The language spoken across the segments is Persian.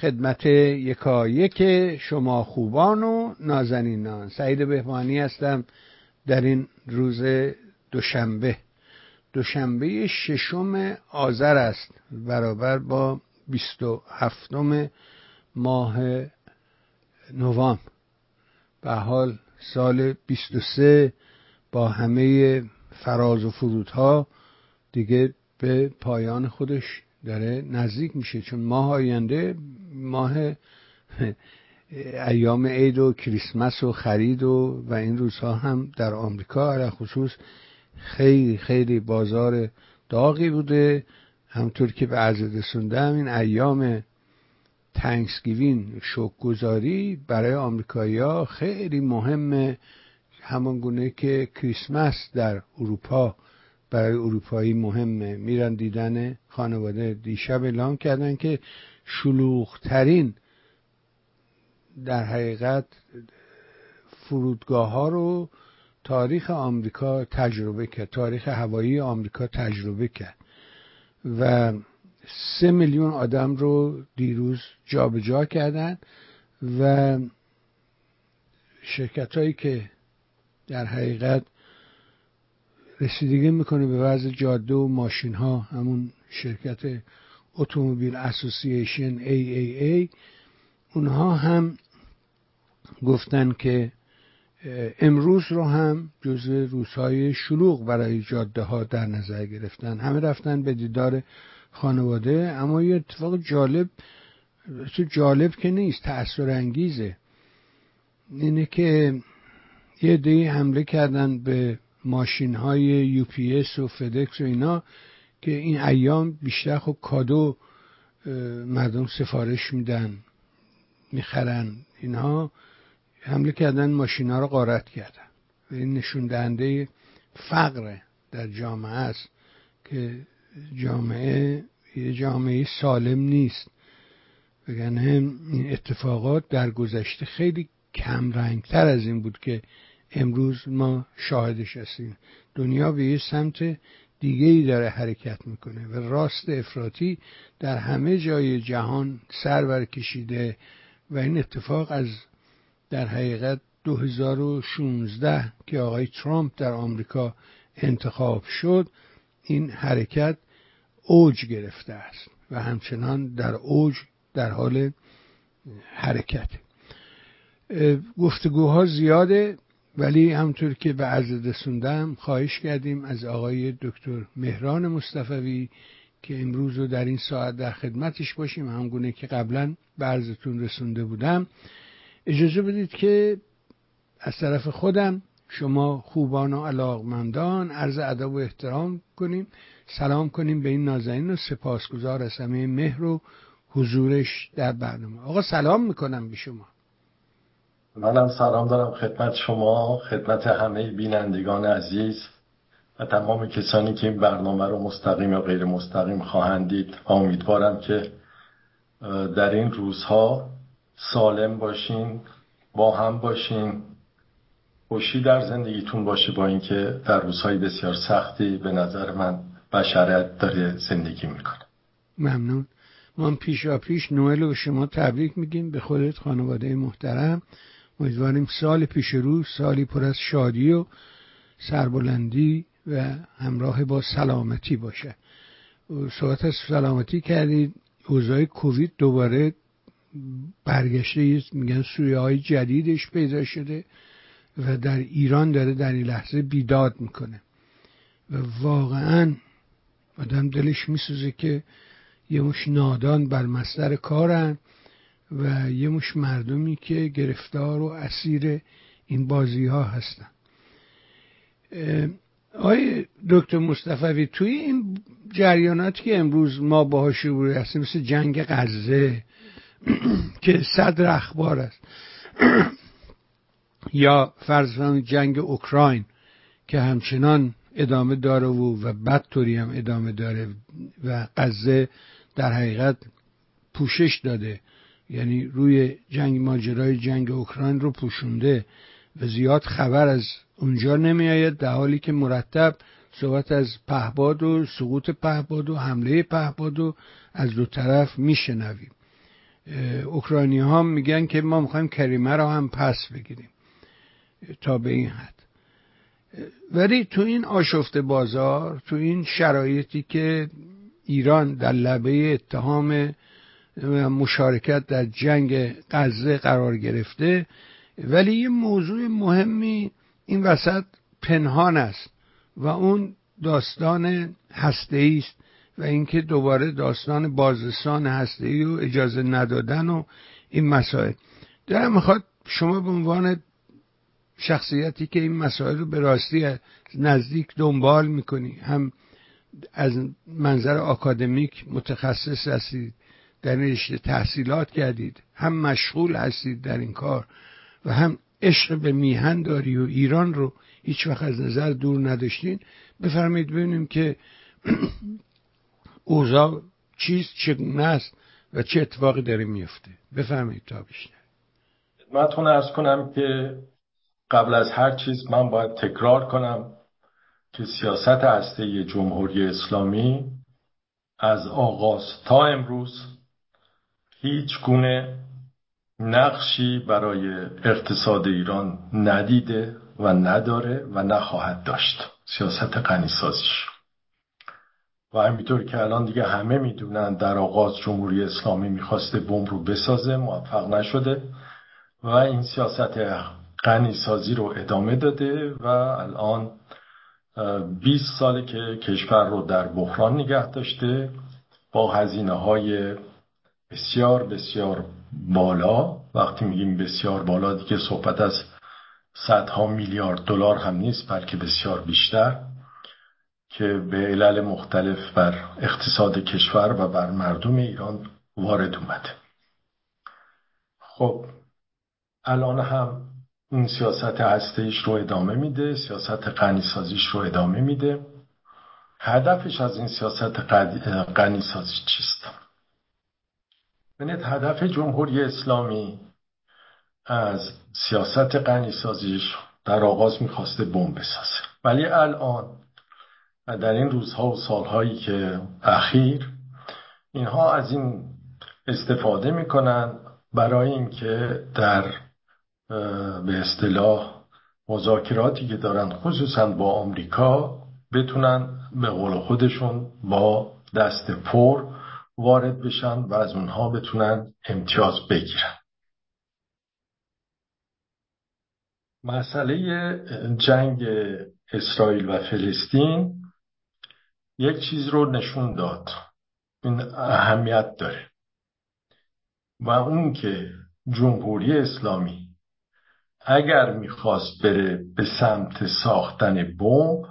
خدمت یکایک شما خوبان و نازنینان. سعید بهمانی هستم در این روز دوشنبه. دوشنبه ششم آذر است برابر با بیست و هفتم ماه نوامبر. به حال سال بیست و سه با همه فراز و فرودها دیگه به پایان خودش داره نزدیک میشه. چون ماه آینده ماه ایام عید و کریسمس و خرید و و این روزها هم در آمریکا علی خصوص خیلی خیلی بازار داغی بوده. همطور که به عرض رسوندم این ایام تنکسگیوین شکگذاری برای آمریکایی‌ها خیلی مهمه. همان گونه که کریسمس در اروپا برای اروپایی مهمه. میرن دیدن خانواده دیشب اعلام کردن که شلوغترین در حقیقت فرودگاه ها رو تاریخ آمریکا تجربه کرد تاریخ هوایی آمریکا تجربه کرد و سه میلیون آدم رو دیروز جابجا جا کردن و شرکت هایی که در حقیقت رسیدگی می‌کنه به وضع جاده و ماشین ها همون شرکت اتومبیل اسوسییشن ای اونها هم گفتن که امروز رو هم جزء روزهای شلوغ برای جاده ها در نظر گرفتن. همه رفتن به دیدار خانواده اما یه اتفاق جالب تو جالب که نیست تأثرانگیزه. اینه که یه عده‌ای حمله کردن به ماشین های UPS و FedEx و اینا که این ایام بیشتر خب کادو مردم سفارش میدن می‌خرن اینها حمله کردن ماشین ها رو غارت کردن. و این نشون دهنده فقر در جامعه است که جامعه یه جامعه سالم نیست. وگرنه این اتفاقات در گذشته خیلی کم رنگتر از این بود که امروز ما شاهدش هستیم. دنیا به یه سمت دیگه ای داره حرکت می‌کنه و راست افراطی در همه جای جهان سر برکشیده و این اتفاق از در حقیقت 2016 که آقای ترامپ در آمریکا انتخاب شد این حرکت اوج گرفته است و همچنان در اوج در حال حرکت. گفتگوها زیاده. ولی همطور که به عرض رسوندم خواهش کردیم از آقای دکتر مهران مصطفوی که امروز رو در این ساعت در خدمتش باشیم. همگونه که قبلا به عرضتون رسونده بودم. اجازه بدید که از طرف خودم شما خوبان و علاقمندان عرض ادب و احترام کنیم. سلام کنیم به این نازنین و سپاسگزار از همه مهر و حضورش در برنامه. آقا سلام می‌کنم به شما. منم سلام دارم خدمت شما خدمت همه بینندگان عزیز و تمام کسانی که این برنامه رو مستقیم یا غیر مستقیم خواهند دید امیدوارم که در این روزها سالم باشین با هم باشین خوشی در زندگیتون باشه با اینکه در روزهای بسیار سختی به نظر من بشریت داره زندگی می‌کنه. ممنون. ما پیشا پیش نوئل و شما تبریک میگیم. به خودت خانواده محترم. امیدواریم سال پیش رو سالی پر از شادی و سربلندی و همراه با سلامتی باشه. صحبت از سلامتی کردید. اوضاع کووید دوباره برگشته میگن سویه های جدیدش پیدا شده و در ایران داره در این لحظه بیداد می‌کنه. و واقعا آدم دلش میسوزه که یه مش نادان بر مصدر کارن. و یه مش مردمی که گرفتار و اسیر این بازی ها هستن آقای دکتر مصطفی توی این جریاناتی که امروز ما باهاش روبرو هستیم مثل جنگ غزه که صدر اخبار است یا فرض جنگ اوکراین که همچنان ادامه داره و و بدطوری هم ادامه داره و غزه در حقیقت پوشش داده. یعنی روی جنگ ماجرای جنگ اوکراین رو پوشونده و زیاد خبر از اونجا نمیآید در حالی که مرتب صحبت از پهباد و سقوط پهباد و حمله پهباد و از دو طرف میشنویم. اوکراینی ها میگن که ما می‌خوایم کریمه رو هم پس بگیریم. تا به این حد. ولی تو این آشفت بازار تو این شرایطی که ایران در لبه اتهام مشارکت در جنگ غزه قرار گرفته. ولی یه موضوع مهمی این وسط پنهان است و اون داستان هسته است و اینکه دوباره داستان بازرسان هسته ای و اجازه ندادن و این مسائل. دارم می‌خواد شما به عنوان شخصیتی که این مسائل رو به راستی نزدیک دنبال می‌کنی هم از منظر آکادمیک متخصص هستید در این رشته تحصیلات کردید. هم مشغول هستید در این کار و هم عشق به میهن داری و ایران رو هیچ وقت از نظر دور نداشتین. بفرمایید ببینیم که اوضاع چیست چگونه است و چه اتفاقی داره میفته. بفرمایید تا بیشتر. خدمتتون ارز کنم که قبل از هر چیز من باید تکرار کنم که سیاست هسته جمهوری اسلامی از آغاز تا امروز هیچ گونه نقشی برای اقتصاد ایران ندیده و نداره و نخواهد داشت. سیاست غنیسازیش. و همینطور که الان دیگه همه می‌دونن در آغاز جمهوری اسلامی می‌خواسته بمب رو بسازه موفق نشده و این سیاست غنیسازی رو ادامه داده و الان 20 ساله که کشور رو در بحران نگه داشته با هزینه های بسیار بسیار بالا. وقتی میگیم بسیار بالا دیگه صحبت از صدها میلیارد دلار هم نیست بلکه بسیار بیشتر که به علل مختلف بر اقتصاد کشور و بر مردم ایران وارد اومده. خب الان هم این سیاست هستهیش رو ادامه میده سیاست غنیسازیش رو ادامه میده. هدفش از این سیاست غنیسازی چیست؟ ببینید هدف جمهوری اسلامی از سیاست غنیسازیش در آغاز می‌خواسته بمب بسازه. ولی الان و در این روزها و سالهایی که اخیر اینها از این استفاده می‌کنن برای اینکه در به اصطلاح مذاکراتی که دارن خصوصا با آمریکا بتونن به قول خودشون با دست پر وارد بشن و از اونها بتونن امتیاز بگیرن. مسئله جنگ اسرائیل و فلسطین یک چیز رو نشون داد. این اهمیت داره. و اون که جمهوری اسلامی اگر می‌خواست بره به سمت ساختن بمب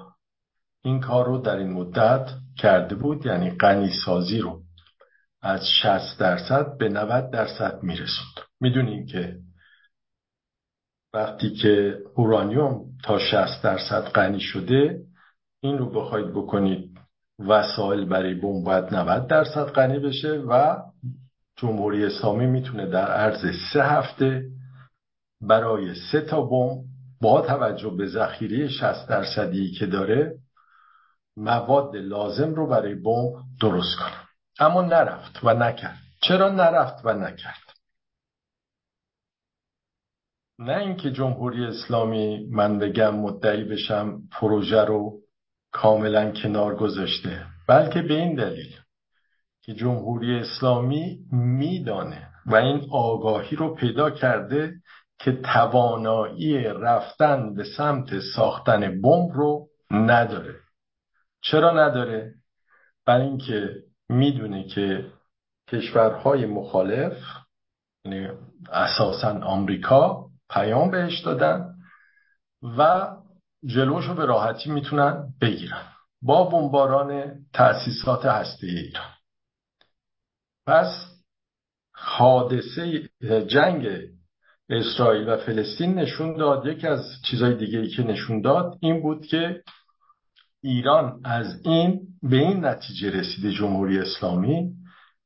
این کار رو در این مدت کرده بود یعنی غنیسازی رو. از 60 درصد به 90 درصد میرسوند. می‌دونیم که وقتی که اورانیوم تا 60 درصد غنی شده این رو بخواید بکنید وسایل برای بمب باید 90 درصد غنی بشه و جمهوری اسلامی می‌تونه در عرض سه هفته برای سه تا بمب با توجه به ذخیره 60 درصدی که داره مواد لازم رو برای بمب درست کنه. اما نرفت و نکرد. چرا نرفت و نکرد؟ نه اینکه جمهوری اسلامی من بگم مدعی بشم پروژه رو کاملا کنار گذاشته بلکه به این دلیل که جمهوری اسلامی میدانه و این آگاهی رو پیدا کرده که توانایی رفتن به سمت ساختن بمب رو نداره. چرا نداره؟ برای اینکه می‌دونه که کشورهای مخالف یعنی اساسا آمریکا پیام بهش دادن و جلوش رو به راحتی می‌تونن بگیرن با بمباران تأسیسات هسته ایران. پس حادثه جنگ اسرائیل و فلسطین نشون داد یکی از چیزهای دیگه ای که نشون داد این بود که ایران از این به این نتیجه رسیده جمهوری اسلامی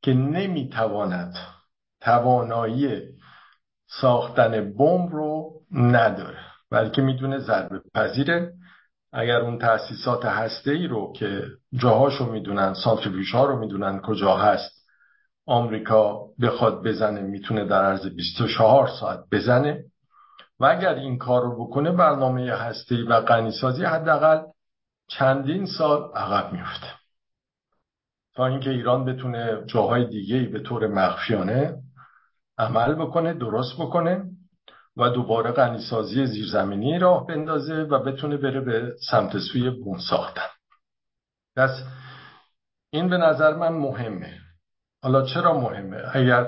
که نمی‌تواند توانایی ساختن بمب رو نداره بلکه می‌دونه ضربه پذیره اگر اون تأسیسات هسته ای رو که جاهاشو می‌دونن سانتریفیوژ ها رو می‌دونن کجا هست آمریکا بخواد بزنه می‌تونه در عرض 24 ساعت بزنه. و اگر این کار رو بکنه برنامه هسته و غنیسازی حداقل چندین سال عقب میفته تا اینکه ایران بتونه جاهای دیگه به طور مخفیانه عمل بکنه درست بکنه و دوباره غنیسازی زیرزمینی راه بندازه و بتونه بره به سمت سوی بوم ساختن. پس این به نظر من مهمه. حالا چرا مهمه؟ اگر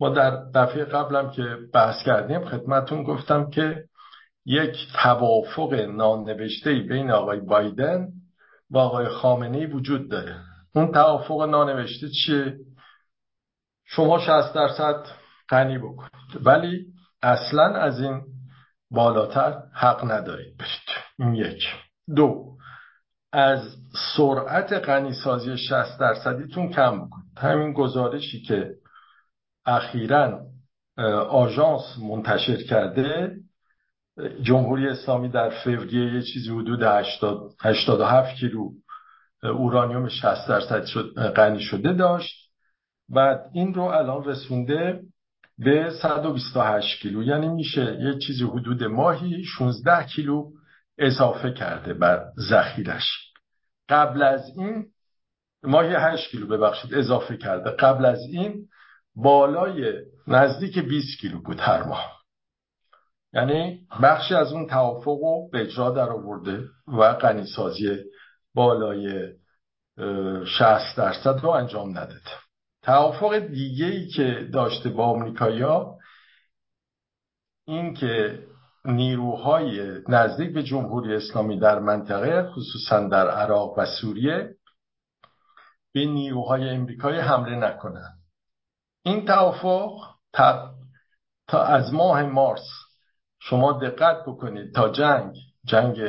ما در دفعه قبلم که بحث کردیم خدمتون گفتم که یک توافق نانوشته بین آقای بایدن و آقای خامنه وجود داره. اون توافق نانوشته چیه؟ شما 60 درصد غنی بکنید. ولی اصلا از این بالاتر حق ندارید. برید این یک. دو از سرعت غنیسازی 60 درصدیتون کم بکنید. همین گزارشی که اخیرا آژانس منتشر کرده جمهوری اسلامی در فوریه یه چیزی حدود 87 کیلو اورانیوم 60 درصد غنی شده داشت. بعد این رو الان رسونده به 128 کیلو. یعنی میشه یه چیزی حدود ماهی 16 کیلو اضافه کرده بر ذخیرش. قبل از این ماهی 8 کیلو ببخشید اضافه کرده. قبل از این بالای نزدیک 20 کیلو بود هر ماه. یعنی بخشی از اون توافق رو به اجرا در آورده و غنیسازی بالای 60 درصد رو انجام نداده. توافق دیگه ای که داشته با آمریکایا این که نیروهای نزدیک به جمهوری اسلامی در منطقه خصوصا در عراق و سوریه به نیروهای امریکایی حمله نکنند. این توافق تا از ماه مارس شما دقت بکنید تا جنگ جنگ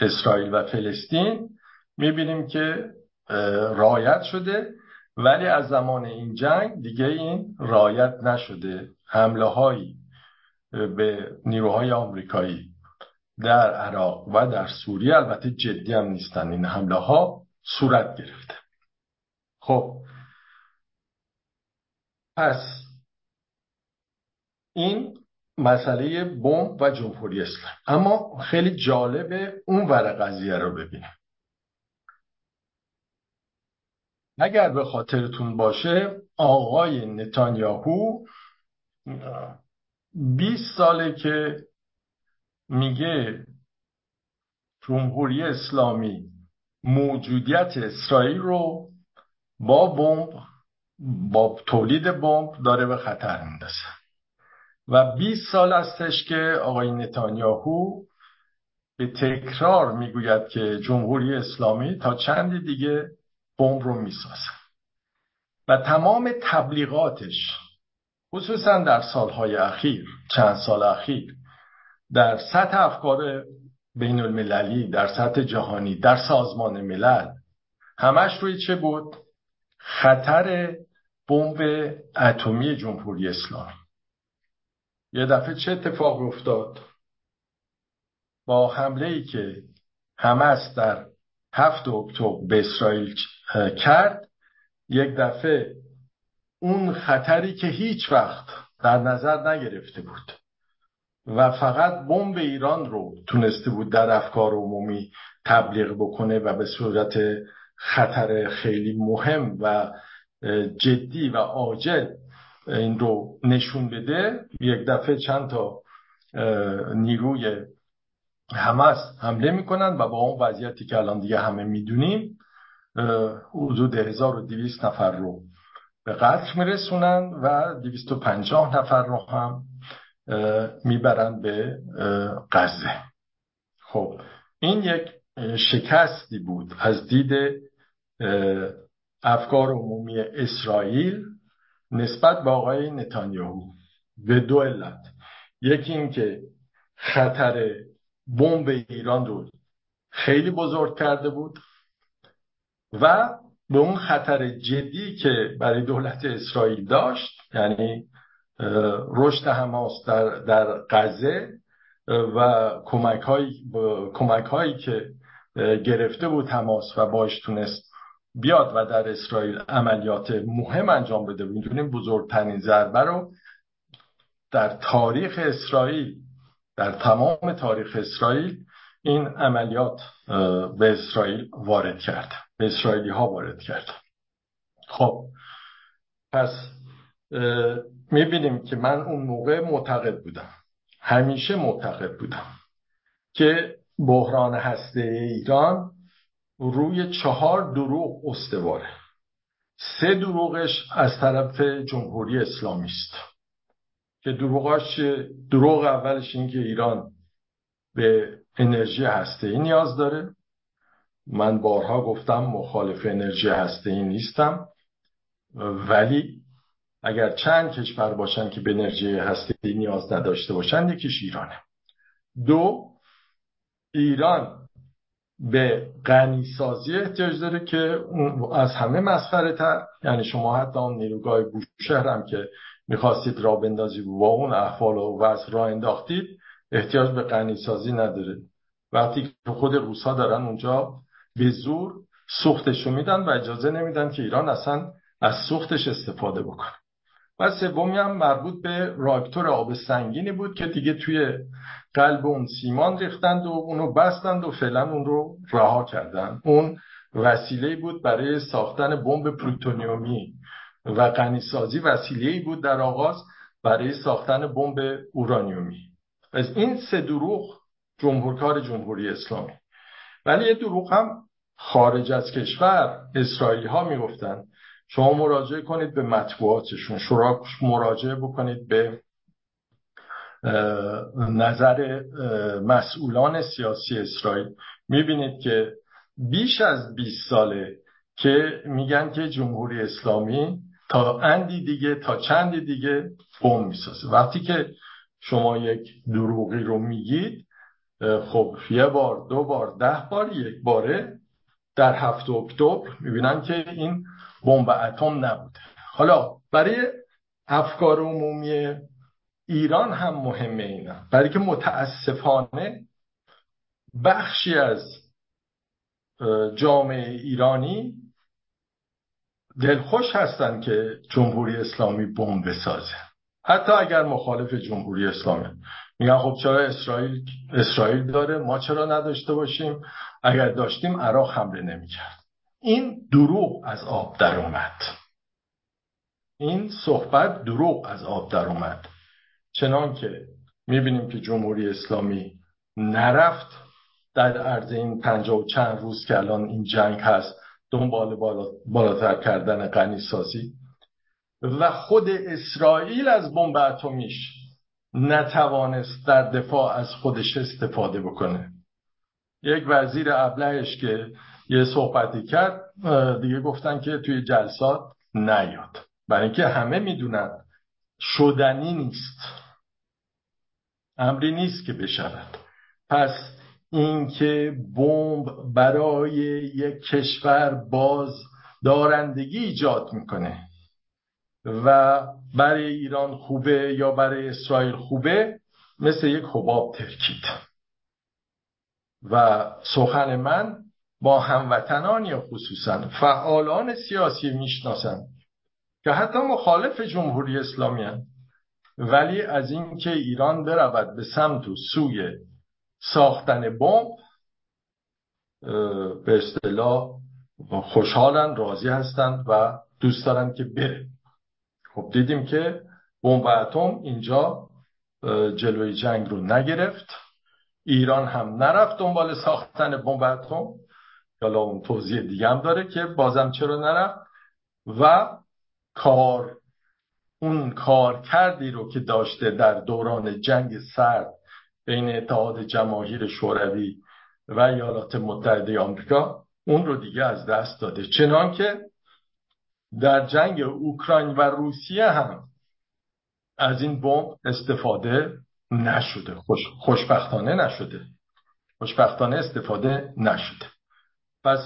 اسرائیل و فلسطین می‌بینیم که رایت شده ولی از زمان این جنگ دیگه این رایت نشده. حمله هایی به نیروهای آمریکایی در عراق و در سوریه البته جدی هم نیستن. این حمله ها صورت گرفته. خب. پس این مسئله بمب و جمهوری اسلام اما خیلی جالبه اون ور قضیه رو ببینیم. اگر به خاطرتون باشه آقای نتانیاهو 20 ساله که میگه جمهوری اسلامی موجودیت اسرائیل رو با بمب با تولید بمب داره به خطر میندازه و 20 سال استش که آقای نتانیاهو به تکرار می‌گوید که جمهوری اسلامی تا چند دیگه بمب رو می‌سازه و تمام تبلیغاتش خصوصا در سالهای اخیر چند سال اخیر در سطح افکار بین المللی در سطح جهانی در سازمان ملل همش روی چه بود؟ خطر بمب اتمی جمهوری اسلامی یه دفعه چه اتفاق افتاد؟ با حمله ای که حماس در هفت اکتبر به اسرائیل کرد یک دفعه اون خطری که هیچ وقت در نظر نگرفته بود و فقط بمب ایران رو تونسته بود در افکار عمومی تبلیغ بکنه و به صورت خطر خیلی مهم و جدی و عاجل این رو نشون بده. یک دفعه چند تا نیروی حماس حمله می‌کنن و با اون وضعیتی که الان دیگه همه می‌دونیم حدود 1200 نفر رو به قتل میرسونن و 250 نفر رو هم می‌برن به غزه. خب این یک شکستی بود از دید افکار عمومی اسرائیل. نسبت به آقای نتانیاهو به دو علت. یکی این که خطر بمب ایران رو خیلی بزرگ کرده بود و به اون خطر جدی که برای دولت اسرائیل داشت یعنی رشد حماس در, در غزه و کمک, کمک هایی که گرفته بود حماس و باش تونست بیاد و در اسرائیل عملیات مهم انجام بده. می‌دونیم بزرگترین ضربه رو در تاریخ اسرائیل در تمام تاریخ اسرائیل این عملیات به اسرائیل وارد کرد. به اسرائیلی ها وارد کرد. خب پس می‌بینیم که من اون موقع معتقد بودم همیشه معتقد بودم که بحران هسته ایران روی چهار دروغ استواره. سه دروغش از طرف جمهوری اسلامی است. که دروغاش دروغ اولش این که ایران به انرژی هسته ای نیاز داره. من بارها گفتم مخالف انرژی هسته ای نیستم. ولی اگر چند کشور باشن که به انرژی هسته ای نیاز نداشته باشن یکیش ایرانه. دو ایران به غنی سازی احتیاج داره که از همه مسخره تر یعنی شما حتی اون نیروگاه بوشهر هم که می‌خواستید را بندازی و اون احوال و وضع را انداختید احتیاج به غنی سازی نداره. وقتی که خود روسا دارن اونجا به زور سوختش میدن و اجازه نمیدن که ایران اصلا از سوختش استفاده بکنه. و سومی هم مربوط به راکتور آب سنگینی بود که دیگه توی قلب اون سیمان ریختند و اونو بستند و فعلا اون رو رها کردن. اون وسیله بود برای ساختن بمب پلوتونیومی و غنیسازی وسیله بود در آغاز برای ساختن بمب اورانیومی. از این سه دروغ جمهورکار جمهوری اسلامی. ولی یه دروغ هم خارج از کشور اسرائیلی ها می‌گفتن. شما مراجعه کنید به مطبوعاتشون. شما مراجعه بکنید به نظر مسئولان سیاسی اسرائیل. می‌بینید که بیش از 20 ساله که میگن که جمهوری اسلامی تا اندی دیگه تا چندی دیگه بم می‌سازه. وقتی که شما یک دروغی رو میگید خب یه بار دو بار ده بار یک باره در هفت اکتبر می‌بینن که این بمب اتم نبوده حالا برای افکار عمومی ایران هم مهمه اینا. برای که متاسفانه بخشی از جامعه ایرانی دلخوش هستن که جمهوری اسلامی بمب بسازه. حتی اگر مخالف جمهوری اسلامی. میگن خب چرا اسرائیل اسرائیل داره؟ ما چرا نداشته باشیم؟ اگر داشتیم عراق حمله نمی‌کرد. این دروغ از آب در اومد. این صحبت دروغ از آب در اومد. چنان که می‌بینیم که جمهوری اسلامی نرفت در عرض این پنجاه و چند روز که الان این جنگ هست دنبال بالا، بالاتر کردن غنی سازی. و خود اسرائیل از بمب اتمیش نتوانست در دفاع از خودش استفاده بکنه. یک وزیر ابلهش که یه صحبتی کرد دیگه گفتن که توی جلسات نیاد. برای اینکه همه می‌دونن شدنی نیست. امری نیست که بشود. پس اینکه بمب برای یک کشور باز دارندگی ایجاد می‌کنه و برای ایران خوبه یا برای اسرائیل خوبه مثل یک حباب ترکید و سخن من با هموطنانی خصوصا فعالان سیاسی می‌شناسن که حتی مخالف جمهوری اسلامی هن. ولی از اینکه ایران برود به سمت و سوی ساختن بمب به اصطلاح خوشحالن راضی هستند و دوست دارن که بره. خب دیدیم که بمب اتم اینجا جلوی جنگ رو نگرفت. ایران هم نرفت دنبال ساختن بمب اتم. حالا اون توضیح دیگه هم داره که بازم چرا نرفت و کار اون کار کردی رو که داشته در دوران جنگ سرد بین اتحاد جماهیر شوروی و ایالات متحده آمریکا اون رو دیگه از دست داده. چنان که در جنگ اوکراین و روسیه هم از این بمب استفاده نشده خوش، خوشبختانه نشده. خوشبختانه استفاده نشده. پس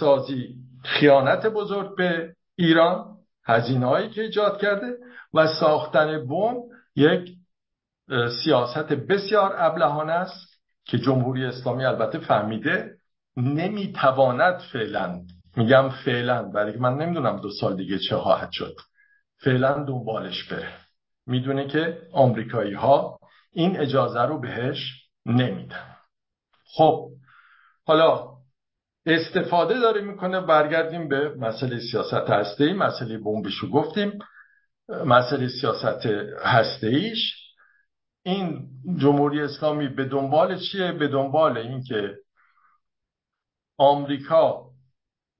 سازی خیانت بزرگ به ایران هزینه هایی که ایجاد کرده و ساختن بم یک سیاست بسیار ابلهانه است که جمهوری اسلامی البته فهمیده نمی‌تواند فعلا میگم فعلا برای من نمی‌دونم دو سال دیگه چه خواهد شد. فعلا دنبالش بره. می‌دونه که آمریکایی ها این اجازه رو بهش نمیدن. خب حالا استفاده داره می‌کنه برگردیم به مسئله سیاست هسته ای مسئله بمبشو گفتیم. مسئله سیاست هسته ایش این جمهوری اسلامی به دنبال چیه؟ به دنبال اینکه آمریکا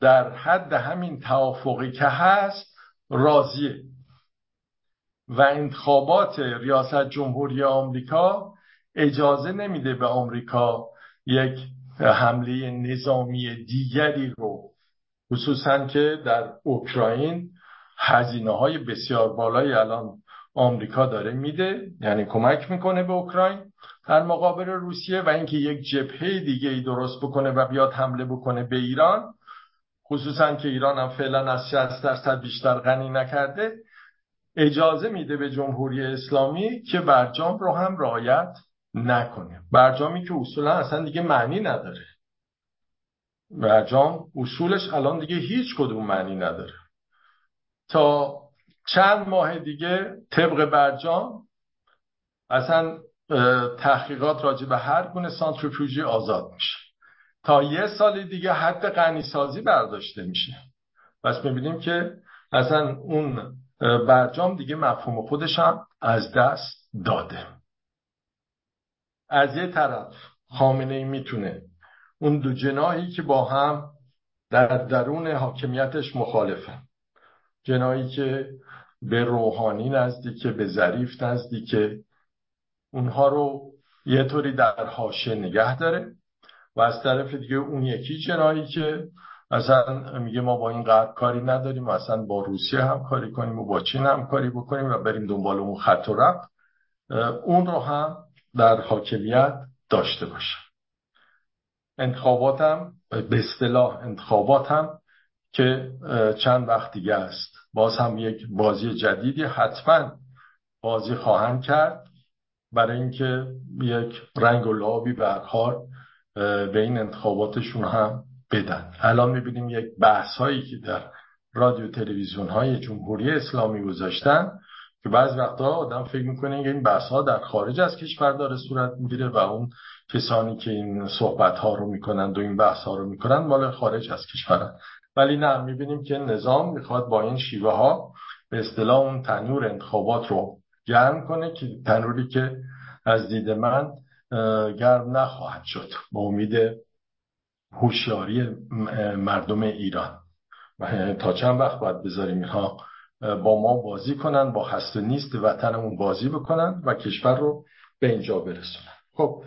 در حد همین توافقی که هست راضیه و انتخابات ریاست جمهوری آمریکا اجازه نمیده به آمریکا یک حمله نظامی دیگری رو خصوصا که در اوکراین هزینه های بسیار بالایی الان آمریکا داره میده یعنی کمک می‌کنه به اوکراین در مقابل روسیه و اینکه یک جبهه دیگه ای درست بکنه و بیاد حمله بکنه به ایران خصوصا که ایران هم فعلا از 60 درصد بیشتر غنی نکرده اجازه میده به جمهوری اسلامی که برجام رو هم رعایت نکنه برجامی که اصولا اصلا دیگه معنی نداره. برجام اصولش الان دیگه هیچ کدوم معنی نداره. تا چند ماه دیگه طبق برجام اصلا تحقیقات راجع به هر گونه سانتریفیوژی آزاد میشه. تا یه سال دیگه حد غنیسازی برداشته میشه. پس می‌بینیم که اصلا اون برجام دیگه مفهوم خودش هم از دست داده. از یه طرف خامنه ای می‌تونه. اون دو جناهی که با هم در درون حاکمیتش مخالفه جناهی که به روحانی نزدیکه به ظریف نزدیکه اونها رو یه طوری در حاشیه نگه داره و از طرف دیگه اون یکی جناهی که اصلا میگه ما با این غرب کاری نداریم و اصلا با روسیه هم کاری کنیم و با چین هم کاری بکنیم و بریم دنبال اون خط و رفت اون رو هم در حاکمیت داشته باشه انتخاباتم به اصطلاح انتخاباتم که چند وقت دیگه است. باز هم یک بازی جدیدی حتما بازی خواهند کرد. برای اینکه یک رنگ و لابی حال به این انتخاباتشون هم بدن. الان می‌بینیم یک بحث هایی که در رادیو تلویزیون های جمهوری اسلامی گذاشتن که بعض وقتا آدم فکر می‌کنه این بحث ها در خارج از کشور داره صورت می‌گیره و اون کسانی که این صحبت ها رو می‌کنند و این بحث ها رو می‌کنند مال خارج از کشورن. ولی نه می‌بینیم که نظام می‌خواد با این شیوه ها به اصطلاح اون تنور انتخابات رو گرم کنه که تنوری که از دید من گرم نخواهد شد با امید هوشیاری مردم ایران. تا چند وقت باید بذاریم اینها با ما بازی کنن با هست و نیست وطنمون بازی بکنن و کشور رو به اینجا برسونن. خب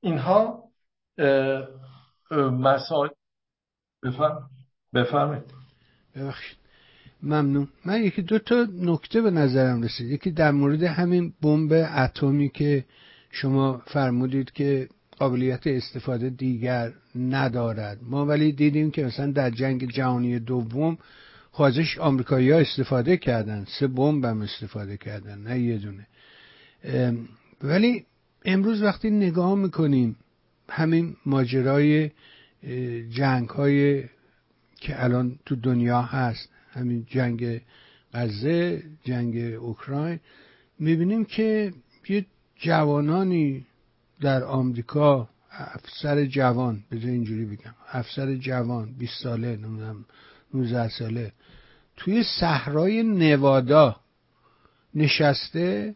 اینها مسائل بفرم ببخشید. ممنون. من یکی دو تا نکته به نظرم رسید. یکی در مورد همین بمب اتمی که شما فرمودید که قابلیت استفاده دیگر ندارد. ما ولی دیدیم که مثلا در جنگ جهانی دوم خواهش آمریکایی ها استفاده کردن سه بمب هم استفاده کردن نه یه دونه. ولی امروز وقتی نگاه می‌کنیم همین ماجرای جنگ های که الان تو دنیا هست همین جنگ غزه جنگ اوکراین می‌بینیم که یه جوانانی در آمریکا افسر جوان بذار اینجوری بگم افسر جوان 20 ساله نمی‌دونم 19 ساله توی صحرای نوادا نشسته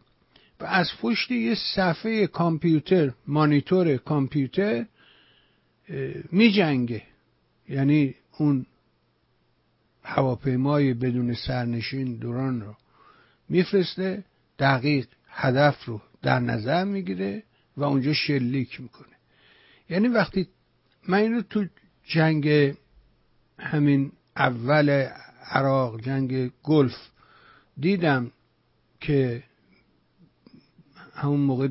و از پشت یه صفحه کامپیوتر مانیتور کامپیوتر می جنگه یعنی اون هواپیمای بدون سرنشین دوران رو میفرسته دقیق هدف رو در نظر می‌گیره و اونجا شلیک می‌کنه. یعنی وقتی من اینو تو جنگ همین اول عراق جنگ گلف دیدم که همون موقع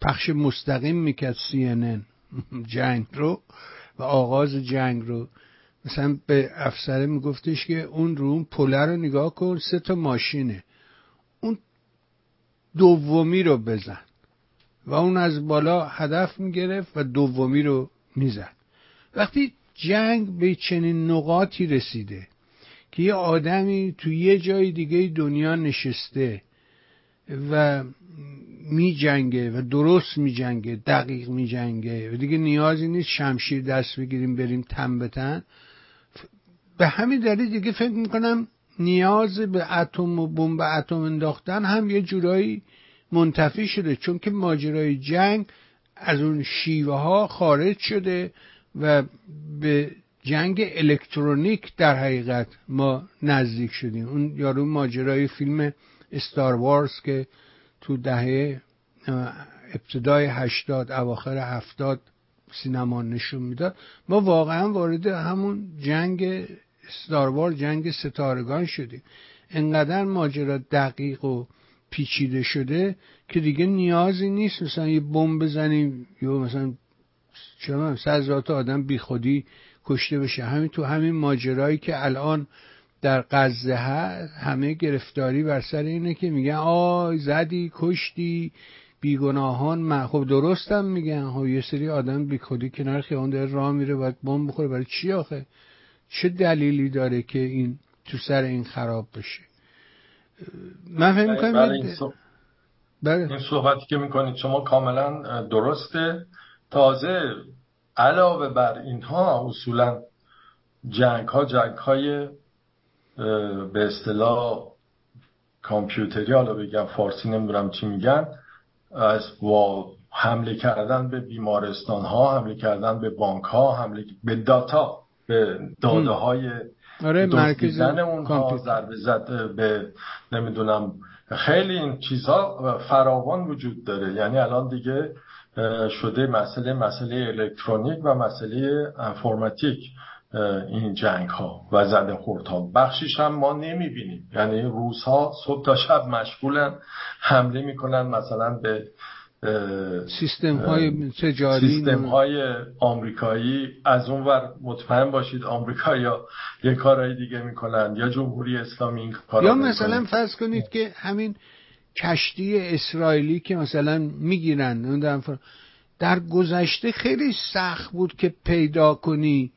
پخش مستقیم می‌کرد CNN جنگ رو و آغاز جنگ رو. مثلا به افسره میگفتش که اون رو اون پله رو نگاه کن سه تا ماشینه. اون دومی رو بزن و اون از بالا هدف می‌گرفت و دومی رو می‌زد. وقتی جنگ به چنین نقاطی رسیده که یه آدمی تو یه جای دیگه دنیا نشسته و می جنگه و درست می جنگه دقیق می جنگه و دیگه نیازی نیست شمشیر دست بگیریم بریم تن بتن به همین دلیل دیگه فکر می‌کنم نیاز به اتم و بمب اتم انداختن هم یه جورایی منتفی شده چون که ماجرای جنگ از اون شیوه ها خارج شده و به جنگ الکترونیک در حقیقت ما نزدیک شدیم. اون یارو ماجرای فیلم استار وارز که تو دهه ابتدای هشتاد اواخر هفتاد سینما نشون می‌داد. ما واقعا وارد همون جنگ ستاروار جنگ ستارگان شدیم. انقدر ماجرا دقیق و پیچیده شده که دیگه نیازی نیست مثلا یه بمب بزنیم یا مثلا چرا صد آدم بیخودی کشته بشه. همین تو همین ماجرایی که الان در غزه هست همه گرفتاری بر سر اینه که میگن آی زدی کشتی بیگناهان خب درستم میگن. خب یه سری آدم بیخودی کنار خیابان داره راه میره باید بمب بخوره. برای چی آخه؟ چه دلیلی داره که این تو سر این خراب بشه؟ من فکر می‌کنم بله این, بله. این صحبتی که می‌کنید شما کاملا درسته. تازه علاوه بر اینها اصولا جنگ ها جنگ های به اصطلاح کامپیوتری حالا بگم فارسی نمی‌دونم چی میگن از با حمله کردن به بیمارستان ها حمله کردن به بانک ها حمله به داتا به داده های آره اونها ضربه زد به نمی‌دونم خیلی این چیزها فراوان وجود داره. یعنی الان دیگه شده مسئله مسئله الکترونیک و مسئله انفرماتیک این جنگ ها و زده خورد ها بخشیش هم ما نمی‌بینیم. یعنی روز ها صبح تا شب مشغولن حمله می‌کنن مثلا به سیستم های تجاری سیستم های آمریکایی. از اون ور مطمئن باشید آمریکایی یه کارهای دیگه می‌کنن یا جمهوری اسلامی این کارا یا مثلا فرض کنید که همین کشتی اسرائیلی که مثلا می‌گیرن در گذشته خیلی سخت بود که پیدا کنی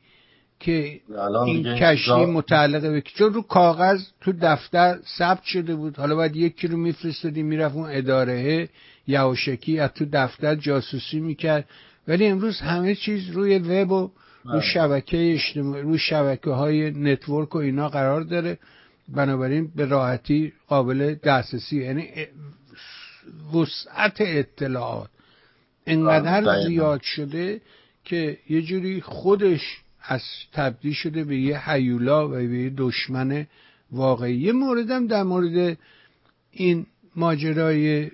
که این کشتی متعلقه به چون رو کاغذ تو دفتر ثبت شده بود. حالا باید یکی رو میفرستادی می‌رفت اون اداره یواشکی از تو دفتر جاسوسی می‌کرد. ولی امروز همه چیز روی وب و رو بله. شبکه اجتماعی رو شبکه های نتورک و اینا قرار داره. بنابراین به راحتی قابل دسترسی یعنی وسعت اطلاعات انقدر زیاد شده که یه جوری خودش از تبدیل شده به یه حیولا و به یه دشمن واقعی. یه موردم در مورد این ماجرای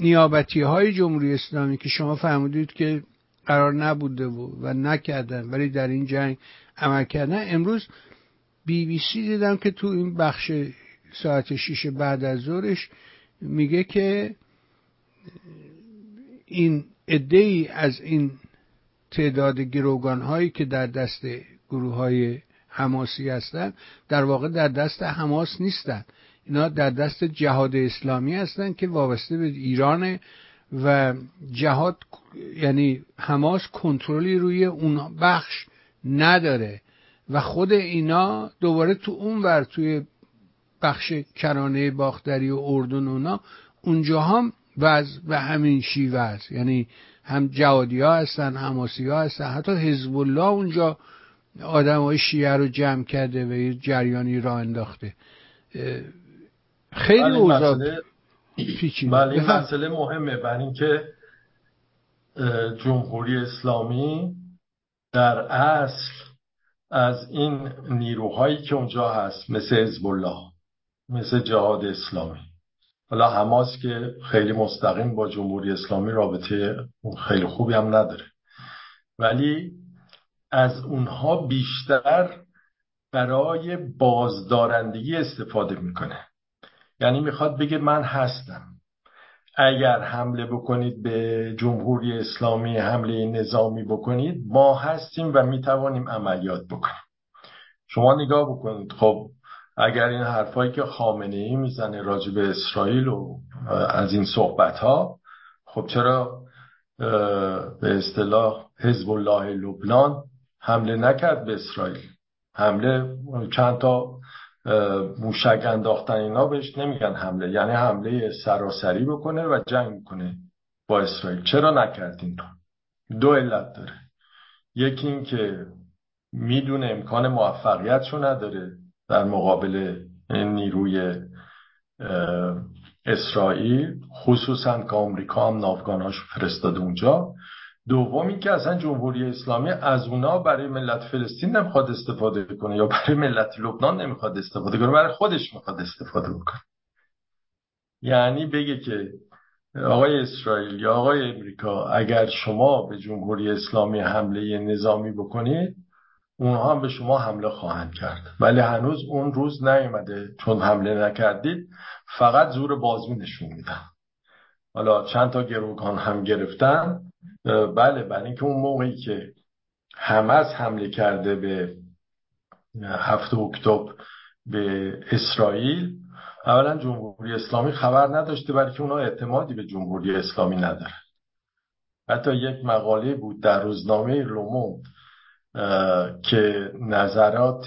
نیابتی های جمهوری اسلامی که شما فهمیدید که قرار نبوده و, و نکردن ولی در این جنگ عمل کردن. امروز بی بی سی دیدم که تو این بخش ساعت شیش بعد از ظهرش میگه که این عده ای از این تعداد گروگان هایی که در دست گروه های حماسی هستند در واقع در دست حماس نیستند اینا در دست جهاد اسلامی هستند که وابسته به ایران و جهاد یعنی حماس کنترلی روی اون بخش نداره. و خود اینا دوباره تو اون ور توی بخش کرانه باختری و اردن اونا اونجا هم وضع به همین شیوه است. یعنی هم جهادی ها هستن حماسی ها هستن. حتی حزب الله اونجا آدم های شیعه رو جمع کرده و یه جریانی را انداخته. خیلی بله، اوضاع پیچیده. بله این مسئله مهمه. برای اینکه جمهوری اسلامی در اصل از این نیروهایی که اونجا هست مثل حزب الله مثل جهاد اسلامی. حالا حماس که خیلی مستقیم با جمهوری اسلامی رابطه خیلی خوبی هم نداره. ولی از اونها بیشتر برای بازدارندگی استفاده می‌کنه. یعنی می‌خواد بگه من هستم. اگر حمله بکنید به جمهوری اسلامی حمله نظامی بکنید ما هستیم و می‌توانیم عملیات بکنیم. شما نگاه بکنید. خب اگر این حرفایی که خامنه ای می‌زنه راجع به اسرائیل و از این صحبت ها خب چرا به اصطلاح حزب الله لبنان حمله نکرد به اسرائیل؟ حمله چند تا موشک انداختن اینا بهش نمیگن حمله. یعنی حمله سراسری بکنه و جنگ کنه با اسرائیل. چرا نکردین تو دو علت داره. یکی این که می‌دونه امکان موفقیتشو نداره در مقابل نیروی اسرائیل خصوصا که آمریکا هم ناوگاناش فرستاده اونجا. دومی که اصلا جمهوری اسلامی از اونا برای ملت فلسطین نمی‌خواد استفاده کنه یا برای ملت لبنان نمی‌خواد استفاده کنه برای خودش می‌خواد استفاده بکنه. یعنی بگه که آقای اسرائیل یا آقای امریکا اگر شما به جمهوری اسلامی حمله نظامی بکنید اونها هم به شما حمله خواهند کرد. ولی هنوز اون روز نیومده. چون حمله نکردید فقط زور بازو نشون میدن. حالا چند تا گروگان هم گرفتن. بله برای اینکه اون موقعی که حماس حمله کرده به هفته اکتبر به اسرائیل اولا جمهوری اسلامی خبر نداشته برای که اونا اعتمادی به جمهوری اسلامی نداره حتی یک مقاله بود در روزنامه لوموند که نظرات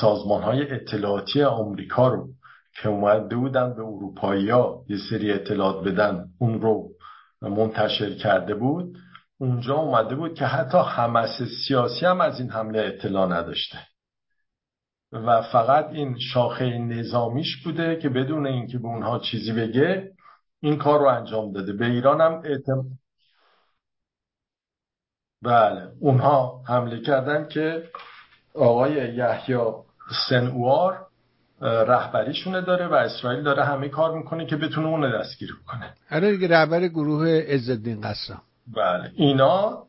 سازمان های اطلاعاتی آمریکا رو که اومده بودن به اروپایی یه سری اطلاعات بدن اون رو منتشر کرده بود اونجا اومده بود که حتی حمس سیاسی هم از این حمله اطلاع نداشته. و فقط این شاخه نظامیش بوده که بدون اینکه به اونها چیزی بگه این کار رو انجام داده. به ایران هم اعتم... بله اونها حمله کردن که آقای یحیی سنوار رهبریشونه داره و اسرائیل داره همه کار می‌کنه که بتونه اون دستگیر کنه آره دیگه رهبر گروه عزالدین قسام. بله. اینا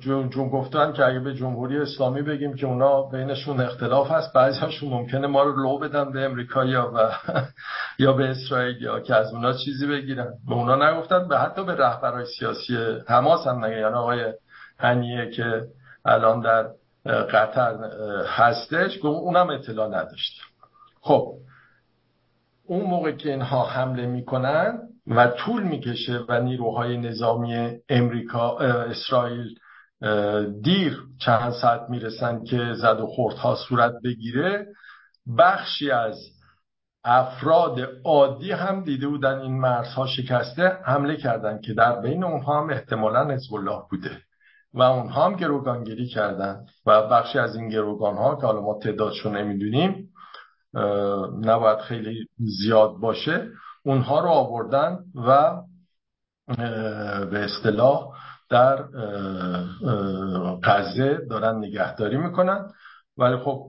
جون, جون گفتن که اگه به جمهوری اسلامی بگیم که اونا بینشون اختلاف هست بعضیشون ممکنه ما رو لو بدن به امریکا یا و یا به اسرائیل یا که از اونا چیزی بگیرن. به اونا نگفتن به حتی به رهبرهای سیاسی حماس هم نگه یعنی آقای هنیه که الان در قطر هستش اونم اطلاع نداشت. خب اون موقع که اینها حمله می‌کنن و طول می‌کشه و نیروهای نظامی امریکا اسرائیل دیر چند ساعت می‌رسن که زد و خوردها صورت بگیره بخشی از افراد عادی هم دیده بودن این مرزها شکسته حمله کردن که در بین اونها هم احتمالا حزب الله بوده. و اونها هم گروگانگیری کردن. و بخشی از این گروگان ها که حالا ما تعدادشو نمی‌دونیم نباید خیلی زیاد باشه. اونها رو آوردن و به اصطلاح در قزه دارن نگهداری می‌کنن. ولی خب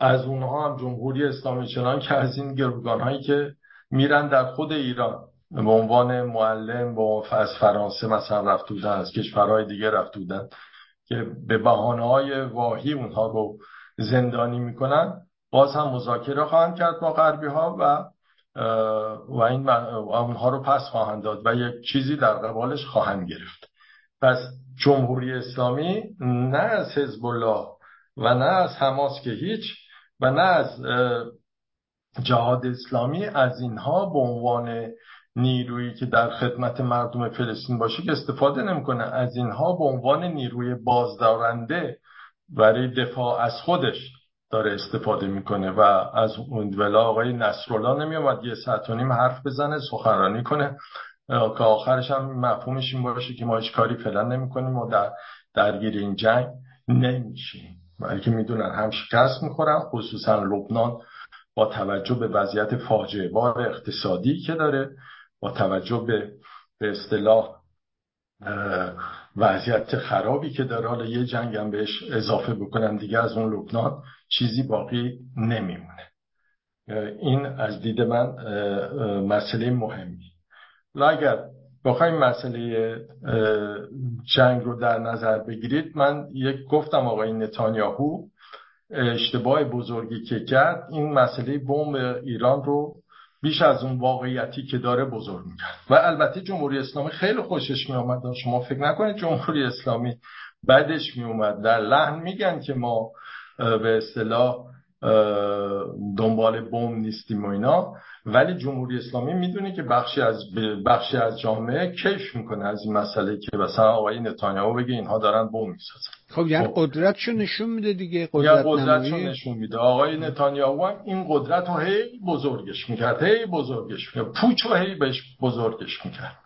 از اونها هم جمهوری اسلامی چنان که از این گروگان هایی که میرن در خود ایران به عنوان معلم با از فرانسه مثلا رفت بودن از کشورهای دیگه رفت بودن که به بحانه های واهی اونها رو زندانی می‌کنن. باز هم مذاکره خواهند کرد با غربی ها و و این اونها رو پس خواهند داد و یک چیزی در قبالش خواهند گرفت. پس جمهوری اسلامی نه از حزب الله و نه از حماس که هیچ و نه از جهاد اسلامی از اینها به عنوان نیرویی که در خدمت مردم فلسطین باشه که استفاده نمی‌کنه از اینها به عنوان نیروی بازدارنده برای دفاع از خودش. داره استفاده می‌کنه و از ولا آقای نصرالله نمیومد یه ساعت و نیم حرف بزنه سخنرانی کنه. که آخرش هم مفهومش این باشه که ما هیچ کاری فعلا نمی‌کنیم و در درگیر این جنگ نمیشیم. که می‌دونن هم شکست می‌خورن خصوصا لبنان با توجه به وضعیت فاجعه بار اقتصادی که داره با توجه به به اصطلاح وضعیت خرابی که داره. حالا یه جنگ هم بهش اضافه بکنن دیگه از اون لبنان. چیزی باقی نمیمونه. این از دید من مسئله مهمی. و اگر بخوایم مسئله جنگ رو در نظر بگیرید من یک گفتم آقای نتانیاهو اشتباه بزرگی که کرد این مسئله بمب ایران رو بیش از اون واقعیتی که داره بزرگ می‌کرد. و البته جمهوری اسلامی خیلی خوشش میآمد. شما فکر نکنید جمهوری اسلامی بدش میومد در لحن میگن که ما به اصطلاح دنبال بم نیستیم و اینا. ولی جمهوری اسلامی می‌دونه که بخشی از بخشی از جامعه کیف می‌کنه از این مسئله که مثلا آقای نتانیاهو بگه اینها دارن بم می‌سازن. خب یعنی خب. قدرتشو نشون میده دیگه قدرت قدرتشو نشون میده. آقای نتانیاهو هم این قدرت رو هی بزرگش می‌کرد هی بزرگش می‌کرد. پوچ رو هی بهش بزرگش می‌کرد.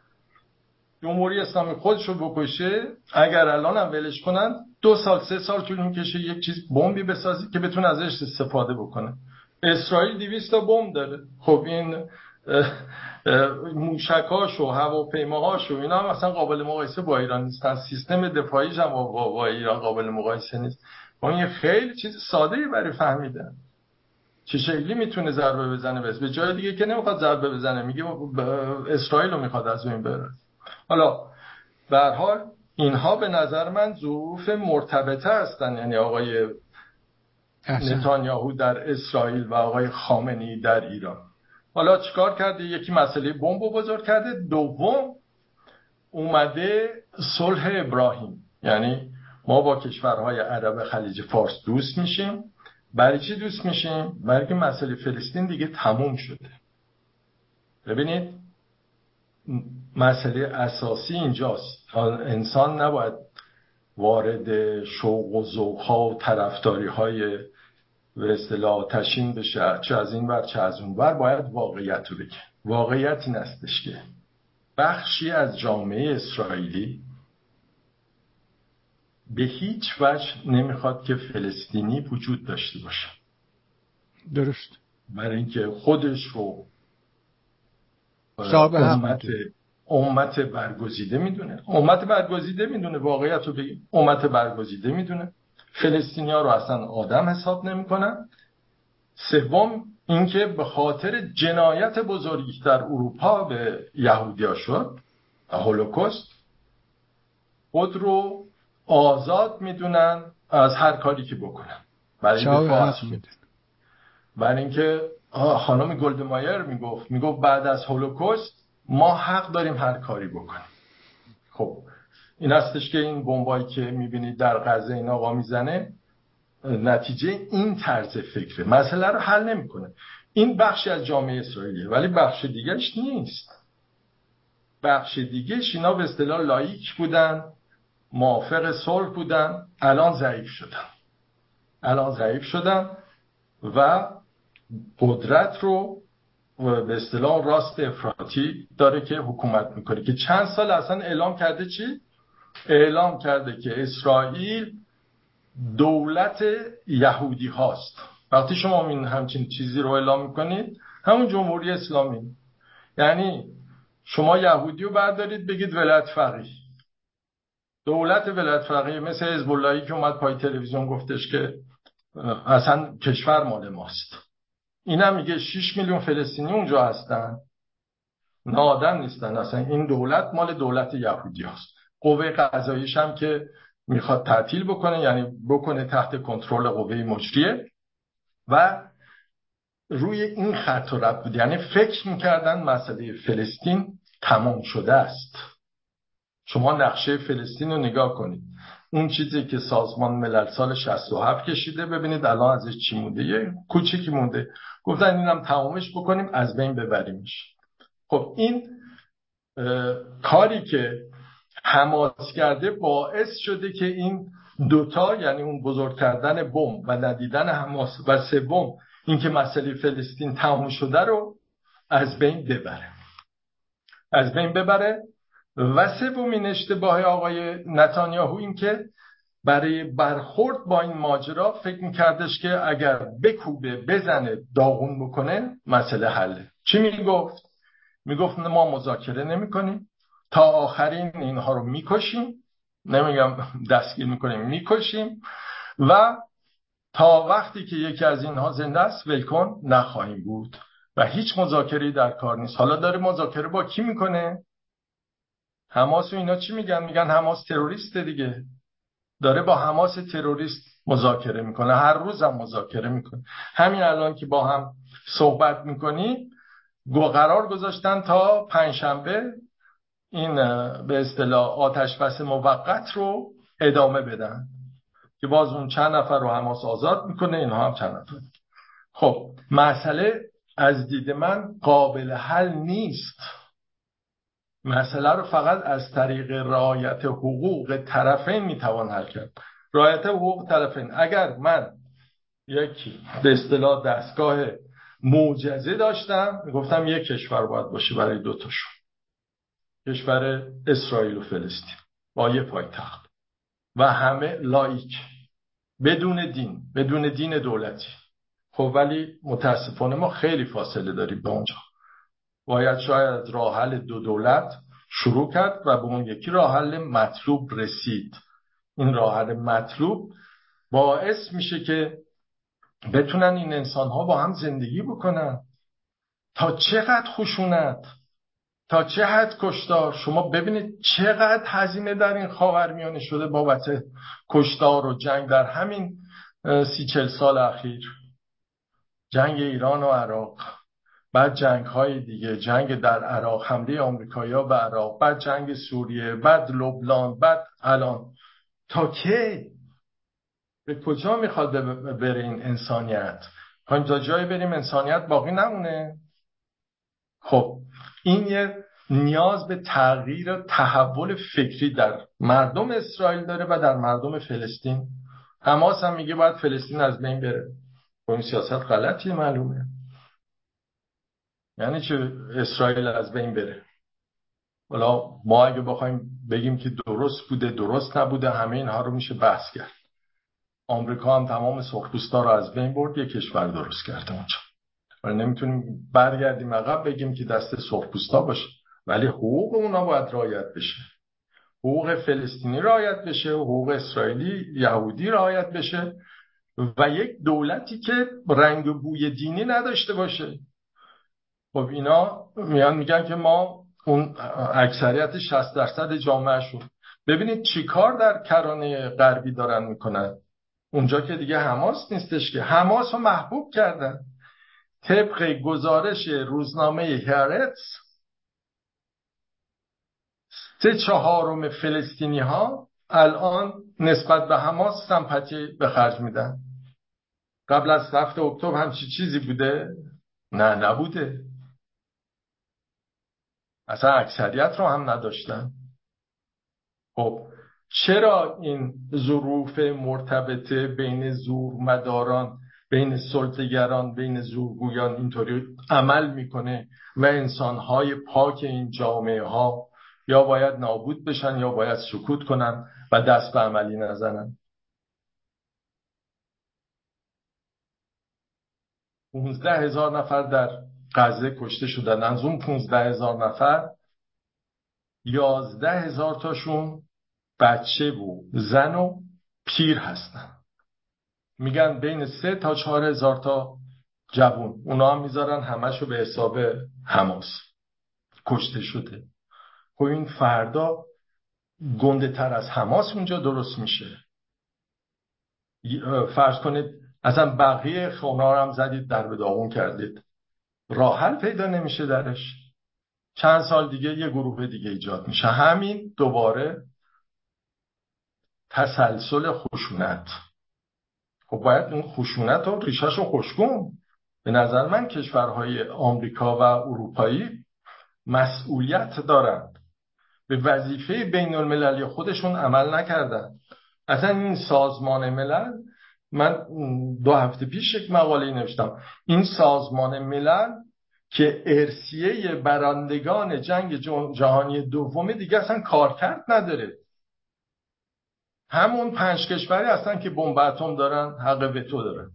جمهوری اسلامی خودش رو بکشه اگر الان هم ولش کنن دو سال سه سال طول می‌کشه یک چیز بمبی بسازی که بتونه ازش استفاده بکنه. اسرائیل 200 تا بمب داره. خب این موشکاش و هواپیماهاش و اینا هم اصلا قابل مقایسه با ایران نیستن سیستم دفاعیش هم با, ایران قابل مقایسه نیست. با این خیلی چیز ساده برای فهمیدن. چه شکلی می‌تونه ضربه بزنه؟ بس به جای دیگه که نمی‌خواد ضربه بزنه میگه اسرائیل رو می‌خواد از بین بره حالا به حال اینها به نظر من ظروف مرتبطه هستن. یعنی آقای نتانیاهو در اسرائیل و آقای خامنی در ایران. حالا چیکار کرده؟ یکی مسئله بمب بزرگ کرده. دوم اومده صلح ابراهیم. یعنی ما با کشورهای عرب خلیج فارس دوست میشیم. برای چی دوست میشیم؟ برای که مسئله فلسطین دیگه تموم شده. ببینید مسئله اساسی اینجاست. انسان نباید وارد شوق و ذوق ها و طرفداری های به اصطلاح تشین بشه. چه از این ور چه از اون ور باید واقعیت رو بگه. واقعیت این استش که بخشی از جامعه اسرائیلی به هیچ وجه نمی‌خواد که فلسطینی وجود داشته باشه. درست. برای اینکه خودش رو امت امت برگزیده می‌دونه. امت برگزیده می‌دونه. واقعیت رو بگیم امت برگزیده می‌دونه. فلسطینی ها رو اصلا آدم حساب نمی‌کنن. سوم اینکه به خاطر جنایت بزرگی در اروپا به یهودیا شد هولوکوست خود رو آزاد می‌دونن از هر کاری که بکنن. برای دفاع برای اینکه خانم گلدمایر می‌گفت می‌گفت بعد از هولوکوست ما حق داریم هر کاری بکنیم. خب این هستش که این بمبایی که می‌بینید در غزه این آقا می‌زنه نتیجه این طرز فکره. مسئله رو حل نمی‌کنه. این بخشی از جامعه اسرائیلیه ولی بخش دیگهش نیست. بخش دیگهش اینا به اصطلاح لائیک بودن موافق صلح بودن الان ضعیف شدن. الان ضعیف شدن و قدرت رو به اصطلاح راست افراطی داره که حکومت می‌کنه که چند سال اصلا اعلام کرده چی؟ اعلام کرده که اسرائیل دولت یهودی هاست. وقتی شما این همچین چیزی رو اعلام می‌کنید همون جمهوری اسلامی. یعنی شما یهودی رو بردارید بگید ولایت فقیه. دولت ولایت فقیه مثل حزب که اومد پای تلویزیون گفتش که اصلا کشور مال ماست. اینم میگه 6 میلیون فلسطینی اونجا هستن. نادم نیستن. اصلا این دولت مال دولت یهودی هست قوه قضاییش هم که می‌خواد تعطیل بکنه یعنی بکنه تحت کنترل قوه مجریه. و روی این خط و رب بود. یعنی فکر می‌کردن مسئله فلسطین تمام شده است. شما نقشه فلسطین رو نگاه کنید. اون چیزی که سازمان ملل سال 67 کشیده ببینید الان ازش چی مونده. یه کوچیکی مونده. گفتن اینم تمامش بکنیم از بین ببریمش. خب این کاری که حماس کرده باعث شده که این دوتا یعنی اون بزرگ کردن بم و ندیدن حماس و سوم اینکه مسئله فلسطین تمام شده رو از بین ببره. از بین ببره. و سومین اشتباه آقای نتانیاهو این که برای برخورد با این ماجرا فکر میکردش که اگر بکوبه بزنه داغون بکنه مسئله حله. چی می‌گفت؟ می‌گفت ما مذاکره نمی‌کنیم. تا آخرین اینها رو می‌کشیم. نمیگم دستگیر می‌کنیم می‌کشیم. و تا وقتی که یکی از اینها زنده است ولکن نخواهیم بود. و هیچ مذاکره در کار نیست. حالا داره مذاکره با کی می‌کنه؟ حماس و اینا چی میگن؟ میگن حماس تروریست دیگه. داره با حماس تروریست مذاکره می‌کنه. هر روز هم مذاکره می‌کنه. همین الان که با هم صحبت می‌کنیم قرار گذاشتن تا پنجشنبه این به اصطلاح آتش بس موقت رو ادامه بدن. که باز اون چند نفر رو حماس آزاد می‌کنه اینها هم چند نفر. خب مسئله از دید من قابل حل نیست. مسئله رو فقط از طریق رعایت حقوق طرفین می‌توان حل کرد. رعایت حقوق طرفین. اگر من یک به اصطلاح دستگاه معجزه داشتم گفتم یک کشور باید باشه برای دوتاشون کشور اسرائیل و فلسطین با یه پایتخت. و همه لایک. بدون دین. بدون دین دولتی. خب ولی متاسفانه ما خیلی فاصله داریم به اونجا. باید شاید راه حل دو دولت شروع کرد و به اون یکی راه حل مطلوب رسید. این راه حل مطلوب باعث میشه که بتونن این انسان ها با هم زندگی بکنن. تا چقدر خشونت؟ تا چه حد کشتار؟ شما ببینید چقدر هزینه در این خاورمیانه شده بابت کشتار و جنگ در همین سی چل سال اخیر. جنگ ایران و عراق. بعد جنگ های دیگه جنگ در عراق حمله آمریکایی‌ها به عراق بعد جنگ سوریه بعد لبنان بعد الان. تا کی؟ به کجا می‌خواد بره این انسانیت؟ خواهیم تا جایی بریم انسانیت باقی نمونه. خب این یه نیاز به تغییر و تحول فکری در مردم اسرائیل داره و در مردم فلسطین. حماس هم میگه باید فلسطین از بین بره. خب این سیاست غلطی معلومه. یعنی چه اسرائیل از بین بره؟ حالا ما اگه بخوایم بگیم که درست بوده درست نبوده همه اینها رو میشه بحث کرد. آمریکا هم تمام سرخپوستا رو از بین برد یه کشور درست کرده اونجا. ولی نمی‌تونیم برگردیم عقب بگیم که دست سرخپوستا باشه. ولی حقوق اونا باید رعایت بشه. حقوق فلسطینی رعایت بشه حقوق اسرائیلی یهودی رعایت بشه و یک دولتی که رنگ بوی دینی نداشته باشه. خب اینا میان میگن که ما اون اکثریت 60 درصد جامعهشون. ببینید چیکار در کرانه غربی دارن می‌کنن؟ اونجا که دیگه حماس نیستش که. حماس رو محبوب کردن. طبق گزارش روزنامه هرتس سه چهارم فلسطینی ها الان نسبت به حماس سمپاتی به خرج میدن. قبل از هفته اکتبر همچی چیزی بوده؟ نه نبوده. اصلا اکثریت رو هم نداشتن. خب چرا این ظروف مرتبطه بین زور مداران بین سلطگران بین زورگویان اینطوری عمل می‌کنه و انسانهای پاک این جامعه ها یا باید نابود بشن یا باید سکوت کنن و دست به عملی نزنن؟ 15 هزار نفر در غزه کشته شدن. از اون 15 هزار نفر 11 هزار تاشون بچه و زن و پیر هستن. میگن بین سه تا چهار هزار تا جوون. اونا هم می‌ذارن همشو به حساب حماس. کشته شده. خب این فردا گنده تر از حماس اونجا درست میشه. فرض کنید اصلا بقیه خونا هم زدید در به داغون کردید. راحل پیدا نمیشه درش. چند سال دیگه یه گروه دیگه ایجاد میشه. همین دوباره تسلسل خشونت. خب باید اون خشونت رو ریشش رو خوشگون به نظر من کشورهای آمریکا و اروپایی مسئولیت دارند به وظیفه بین المللی خودشون عمل نکردن. اصلا این سازمان ملل من دو هفته پیش یک مقاله نوشتم. این سازمان ملل که ارسیه برندگان جنگ جهانی دوم دیگه اصلا کارکرد نداره. همون پنج کشوری هستن که بمب اتم دارن حق وتو دارن.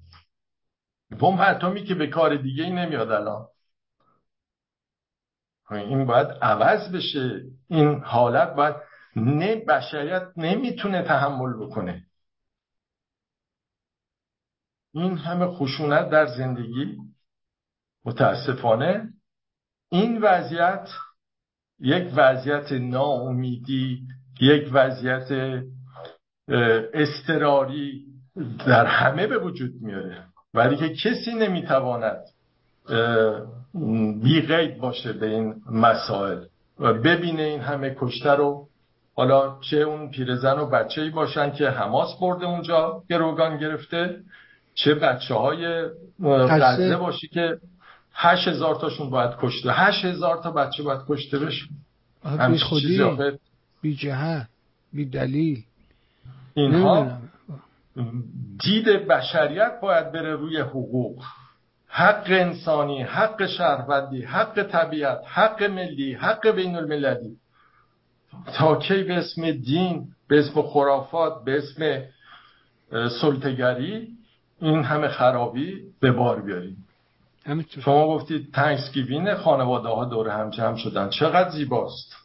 بمب اتمی که به کار دیگه ای نمیاد الان. این باید عوض بشه. این حالت باید نه بشریت نمی‌تونه تحمل بکنه. این همه خشونت در زندگی متاسفانه این وضعیت یک وضعیت ناامیدی یک وضعیت استراری در همه به وجود میاره. ولی که کسی نمی‌تواند بی غیب باشه به این مسائل و ببینه این همه کشته رو. حالا چه اون پیرزن و بچه ای باشن که حماس برده اونجا گروگان گرفته چه بچه های غزه باشی که هشت هزار تاشون باید کشته. هشت هزار تا بچه باید کشته بشه. بی خودی بی جهت بی دلیل. اینها دید بشریت باید بره روی حقوق. حق انسانی حق شهروندی حق طبیعت حق ملی حق بین المللی تا کی به اسم دین به اسم خرافات به اسم سلطگری این همه خرابی به بار بیاریم. شما گفتید تنکسگیوین خانواده ها دور هم جمع شدن. چقدر زیباست.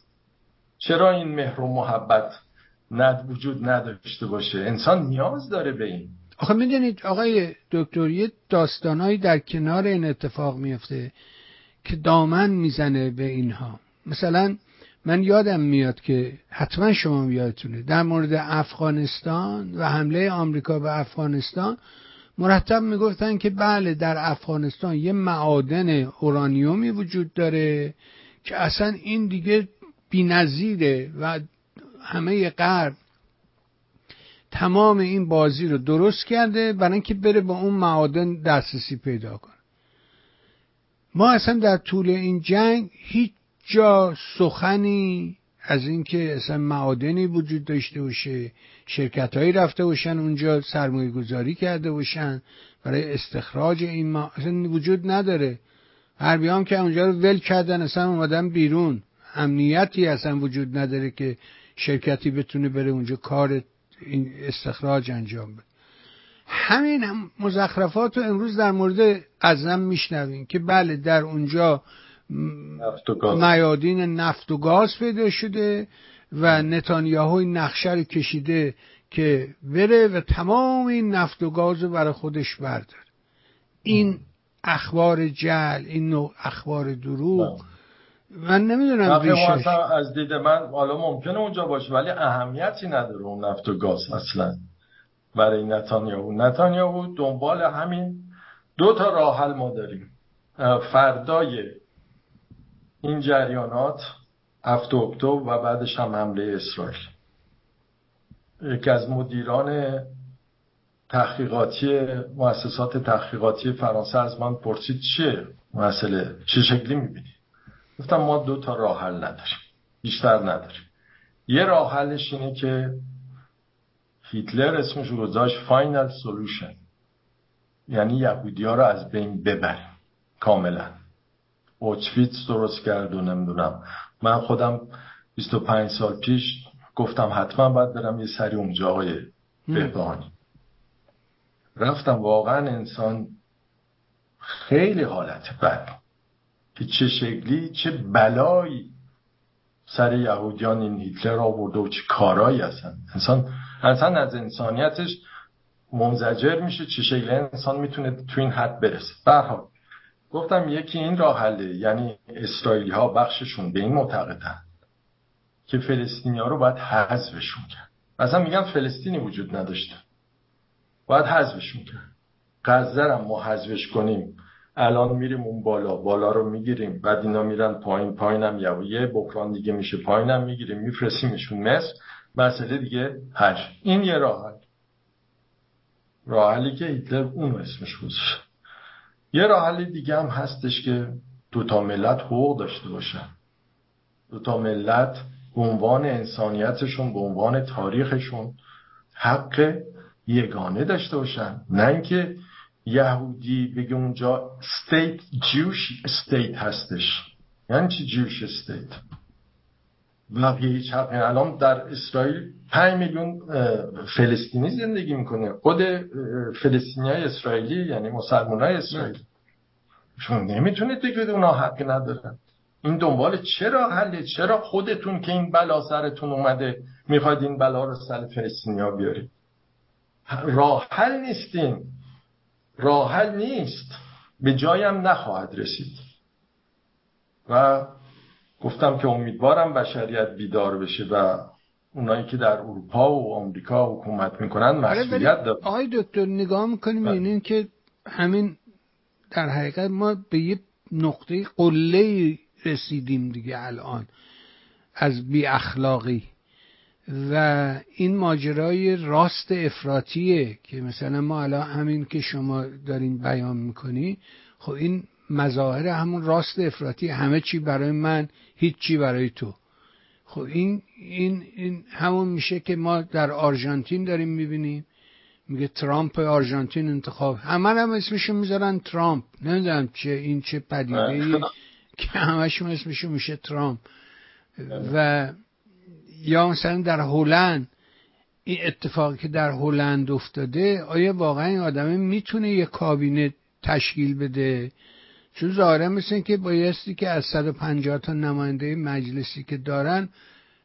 چرا این مهر و محبت ند وجود نداشته باشه؟ انسان نیاز داره به این. آخه می‌دونید آقای دکتر یه داستانهایی در کنار این اتفاق میفته که دامن می‌زنه به اینها. مثلا من یادم میاد که حتما شما یادتونه در مورد افغانستان و حمله آمریکا به افغانستان مرتب می‌گفتن که بله در افغانستان یه معادن اورانیومی وجود داره که اصلا این دیگه بینظیره و همه غرب تمام این بازی رو درست کرده برای اینکه بره با اون معادن دسترسی پیدا کنه. ما اصلا در طول این جنگ هیچ جا سخنی از اینکه اصلا معادنی وجود داشته باشه شرکت هایی رفته باشن اونجا سرمایه گذاری کرده باشن برای استخراج این ما اصلا وجود نداره. غربی هم که اونجا رو ول کردن اصلا اومدن بیرون. امنیتی اصلا وجود نداره که شرکتی بتونه بره اونجا کار این استخراج انجام بده. همین هم مزخرفات رو امروز در مورد قزم میشنویم که بله در اونجا میادین نفت و گاز پیدا شده. و نتانیاهو نقشه رو کشیده که بره و تمام این نفت و گاز رو برای خودش بردار این اخبار جل این نوع اخبار دروغ من نمی‌دونم ریشش. از دید من حالا ممکنه اونجا باشه ولی اهمیتی نداره اون نفت و گاز اصلا. برای نتانیاهو. نتانیاهو دنبال همین دو تا راه حل ما داریم. فردای این جریانات هفت اکتبر و بعدش هم حمله اسرائیل. یکی از مدیران تحقیقاتی مؤسسات تحقیقاتی فرانسه از من پرسید چیه مسئله؟ چه شکلی می‌بینی؟ گفتم ما دو تا راه حل نداریم. بیشتر نداریم. یه راه حلش اینه که هیتلر اسمش گذاشت final solution. یعنی یهودی ها رو از بین ببریم. کاملا. آشویتس درست کرد و نمی‌دونم من خودم 25 سال پیش گفتم حتما باید برم یه سری اونجا آقای بهبانی رفتم واقعا انسان خیلی حالت بد. که چه شکلی چه بلایی سر یهودیان این هیتلر آورده و چه کارایی هستن انسان انسان از انسانیتش منزجر میشه چه شکلی انسان می‌تونه تو این حد برسه. برها گفتم یکی این راه حله یعنی اسرائیلی ها بخششون به این معتقدن که فلسطینی ها رو باید حذفشون کرد. مثلا میگم فلسطینی وجود نداشته. باید حذفشون کرد. غزه ما حذفش کنیم. الان میریم اون بالا. بالا رو می‌گیریم. بعد اینا میرن پایین پایینم یا یه بکران دیگه میشه پایینم می‌گیریم. میفرستیمشون مصر. مسئله دیگه حج این یه راه حل. راه حلی که هیتلر اون اسمش گذاشت یه راه حل دیگه هم هستش که دوتا ملت حقوق داشته باشن. دوتا ملت به عنوان انسانیتشون به عنوان تاریخشون حق یگانه داشته باشن. نه اینکه یهودی بگه اونجا state Jewish state هستش. یعنی چی Jewish state بقیه حقی الان در اسرائیل 5 میلیون فلسطینی زندگی می‌کنه. خود فلسطینی های اسرائیلی یعنی مسلمان های اسرائیل شما نمی‌تونید بگید اونا حقی ندارن. این دنبال چرا حله؟ چرا خودتون که این بلا سرتون اومده می‌خواید این بلا رو سر فلسطینی ها بیارید؟ راه حل نیستین. راحل نیست. به جایم نخواهد رسید. و گفتم که امیدوارم بشریت بیدار بشه و اونایی که در اروپا و آمریکا حکومت می‌کنن آره، مسئولیت دارن آقای دکتر نگاه می‌کنیم بله. این که همین در حقیقت ما به یه نقطه قله رسیدیم دیگه الان از بی اخلاقی و این ماجرای راست افراتیه که مثلا ما الان همین که شما دارین بیان می‌کنی خب این مظاهر همون راست افراطی همه چی برای من هیچ چی برای تو. خب این این این همون میشه که ما در آرژانتین داریم می‌بینیم. میگه ترامپ آرژانتین انتخاب. همه هم اسمشو می‌ذارن ترامپ. نمی‌دونم چه این چه پدیده ای که همشون اسمشو میشه ترامپ. و یا مثلا در هلند این اتفاقی که در هلند افتاده آیا واقعا این آدمه می‌تونه یه کابینه تشکیل بده؟ چون ظاهرا مثل که بایستی که از 150 تا نماینده مجلسی که دارن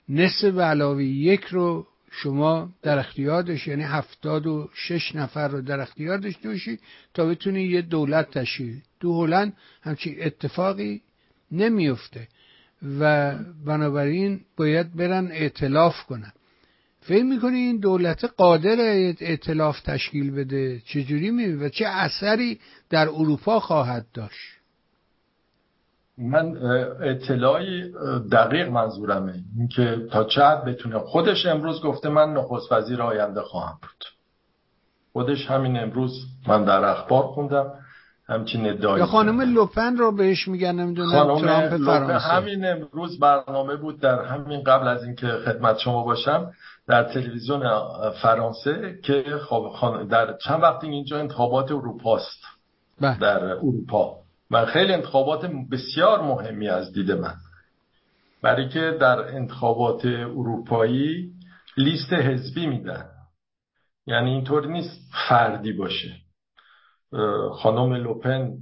نصف علاوه یک رو شما در اختیار داشت یعنی هفتاد و شش نفر رو در اختیار داشته باشی تا بتونی یه دولت تشکیل تو هلند همچین اتفاقی نمیفته و بنابراین باید برن اعتلاف کنن. فکر می‌کنی این دولت قادر اعتلاف تشکیل بده؟ چجوری می و چه اثری در اروپا خواهد داشت؟ من اطلاعی دقیق منظورمه. اینکه تا چه حد بتونه خودش امروز گفته من نخست وزیر آینده خواهم بود. خودش همین امروز من در اخبار خوندم همچین ادعایی یا خانم لوپن رو بهش میگن نمی‌دونم ترامپ فرانسه. همین امروز برنامه بود در همین قبل از اینکه خدمت شما باشم در تلویزیون فرانسه که خب در چند وقتی اینجا انتخابات اروپاست. بله. در اروپا. و خیلی انتخابات بسیار مهمی از دید من. برای که در انتخابات اروپایی لیست حزبی میدن. یعنی اینطور نیست فردی باشه. خانم لوپن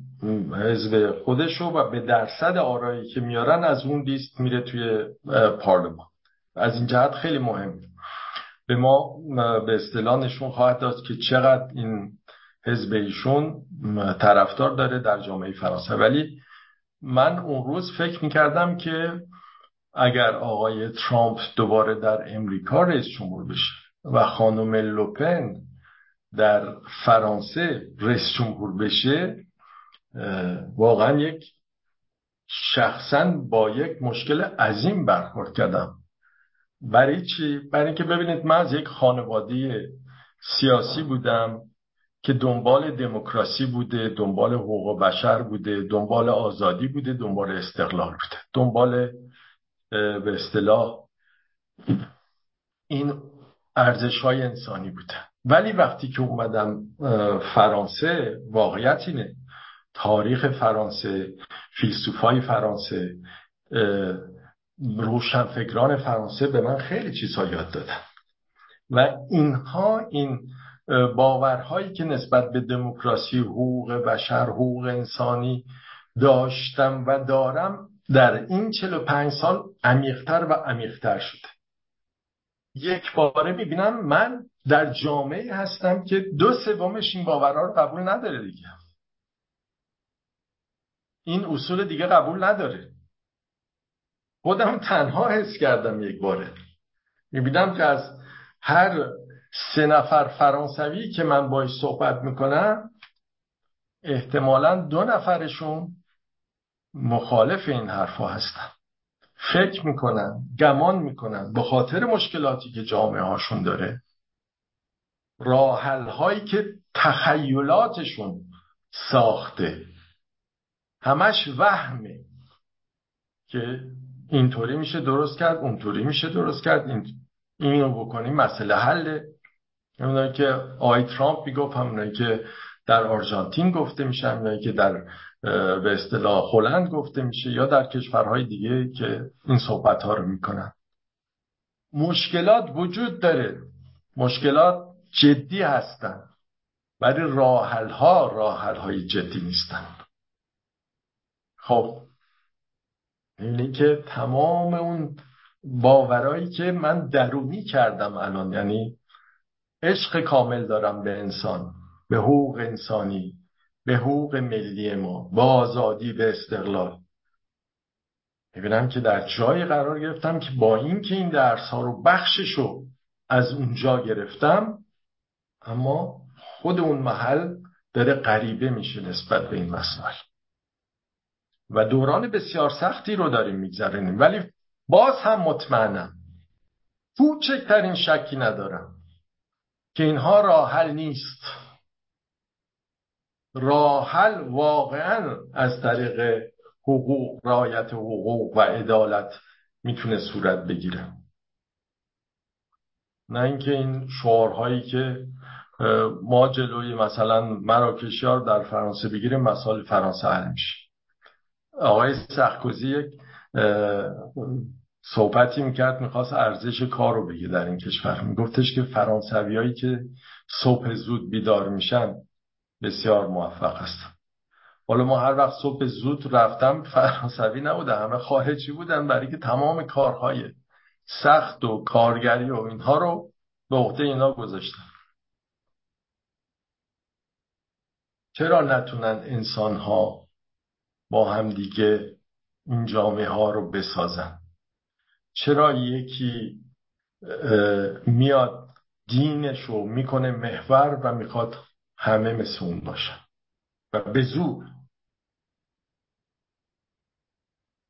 حزب خودشو و به درصد آرایی که میارن از اون لیست میره توی پارلمان. از این جهت خیلی مهم. به ما به اصطلاح نشون خواهد داد که چقدر این حزب ایشون طرفدار داره در جامعه فرانسه. ولی من اون روز فکر می‌کردم که اگر آقای ترامپ دوباره در امریکا رئیس جمهور بشه و خانم لوپن در فرانسه رئیس جمهور بشه واقعا یک شخصا با یک مشکل عظیم برخورد کردم. برای چی؟ برای اینکه ببینید من از یک خانواده سیاسی بودم. که دنبال دموکراسی بوده دنبال حقوق بشر بوده دنبال آزادی بوده دنبال استقلال بوده. دنبال به اصطلاح این ارزش های انسانی بوده. ولی وقتی که اومدم فرانسه واقعیت اینه. تاریخ فرانسه فیلسوفای فرانسه روشنفکران فرانسه به من خیلی چیزها یاد دادن. و اینها این باورهایی که نسبت به دموکراسی حقوق بشر حقوق انسانی داشتم و دارم در این 45 سال عمیقتر و عمیقتر شده. یک باره می‌بینم من در جامعه هستم که دو سومش این باورها رو قبول نداره دیگه. این اصول دیگه قبول نداره. خودم تنها حس کردم یک باره. می‌بینم که از هر سه نفر فرانسوی که من باش صحبت می‌کنم احتمالا دو نفرشون مخالف این حرفها هستن. فکر می‌کنن گمان می‌کنن به خاطر مشکلاتی که جامعه هاشون داره راحل هایی که تخیلاتشون ساخته همش وهمه که اینطوری میشه درست کرد اونطوری میشه درست کرد این اینو بکنیم مسئله حله. همونایی که آی ترامپ می‌گفت همونایی که در آرژانتین گفته میشه همونایی که در به اصطلاح هلند گفته میشه یا در کشورهای دیگه که این صحبت ها رو می‌کنن. مشکلات وجود داره. مشکلات جدی هستن ولی راحل ها راحل های جدی نیستن. خب اینه که تمام اون باورایی که من درونی کردم الان یعنی عشق کامل دارم به انسان به حقوق انسانی به حقوق ملی ما به آزادی به استقلال. می‌بینم که در جایی قرار گرفتم که با اینکه این درس ها رو بخششو از اونجا گرفتم اما خود اون محل داره غریبه میشه نسبت به این مسائل. و دوران بسیار سختی رو داریم میگذرونیم. ولی باز هم مطمئنم کوچکترین شکی ندارم. که اینها راه حل نیست. راه حل واقعا از طریق حقوق رایت حقوق و عدالت می‌تونه صورت بگیره. نه اینکه این شعارهایی که ما جلوی مثلا مراکشیار در فرانسه بگیریم مسائل فرانسه حل میشه. آقای سخکوزی یک صحبتی می‌کرد می‌خواست ارزش کار رو بگه در این کشور. میگفتش که فرانسوی هایی که صبح زود بیدار میشن بسیار موفق هستن. حالا ما هر وقت صبح زود رفتم فرانسوی نبوده همه خارجی بودن برای که تمام کارهای سخت و کارگری و اینها رو به عهده اینا گذاشتن. چرا نتونن انسان ها با هم دیگه این جامعه ها رو بسازن؟ چرا یکی میاد دینش رو می‌کنه محور و می‌خواد همه مثل اون باشن. و به زور.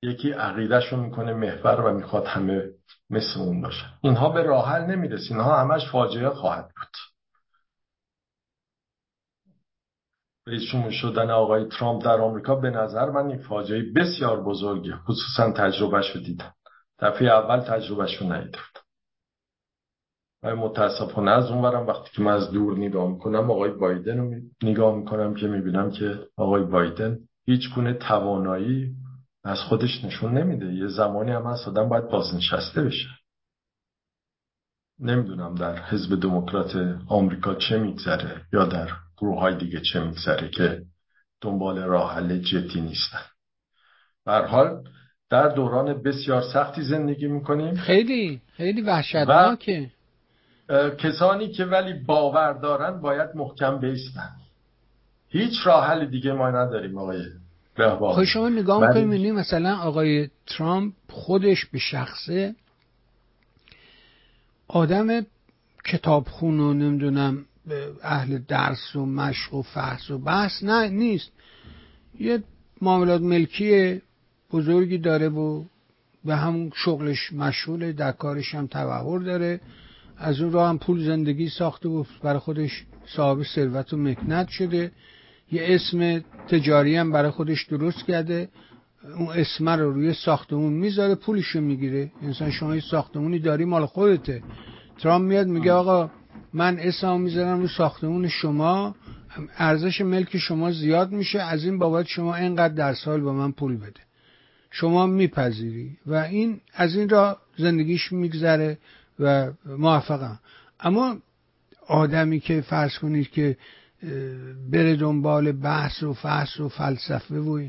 یکی عقیدهش رو می‌کنه محور و می‌خواد همه مثل اون باشن. اینها به راحل نمی‌رسه. اینها همش فاجعه خواهد بود. رئیس شدن آقای ترامپ در آمریکا به نظر من یک فاجعه بسیار بزرگه. خصوصا تجربهش رو دیدم. دفعه اول تجربهش رو ندیده و متاسفانه از اونورم وقتی که من از دور نگاه می‌کنم آقای بایدن رو نگاه می‌کنم که می‌بینم که آقای بایدن هیچ گونه توانایی از خودش نشون نمیده. یه زمانی هم هست آدم باید بازنشسته بشه. نمی‌دونم در حزب دموکرات آمریکا چه میگذره یا در گروه های دیگه چه میگذره که دنبال راه حل جدی نیستن. حال در دوران بسیار سختی زندگی می‌کنیم. خیلی خیلی وحشتناکه. کسانی که ولی باور دارن باید محکم بیستن. هیچ راه حل دیگه ما نداریم آقای خب شما نگاه می‌کنیم مثلا آقای ترامپ خودش به شخصه آدم کتابخون و نمی‌دونم اهل درس و مشق و فحص و بحث نه نیست. یه معاملات ملکی بزرگی داره و به همون شغلش مشغوله در کارش هم تبهر داره. از اون راه هم پول زندگی ساخته و برای خودش صاحب ثروت و مکنت شده. یه اسم تجاری هم برای خودش درست کرده. اون اسم رو روی ساختمون می‌ذاره پولشو می‌گیره. انسان شما یه ساختمونی داری مال خودته. ترامپ میاد میگه آقا من اسم می‌ذارم رو ساختمون شما. ارزش ملک شما زیاد میشه. از این بابت شما اینقدر در سال با من پول بده. شما میپذیری و این از این را زندگیش میگذره و موفقم اما آدمی که فرض کنید که بره دنبال بحث و فحص و فلسفه و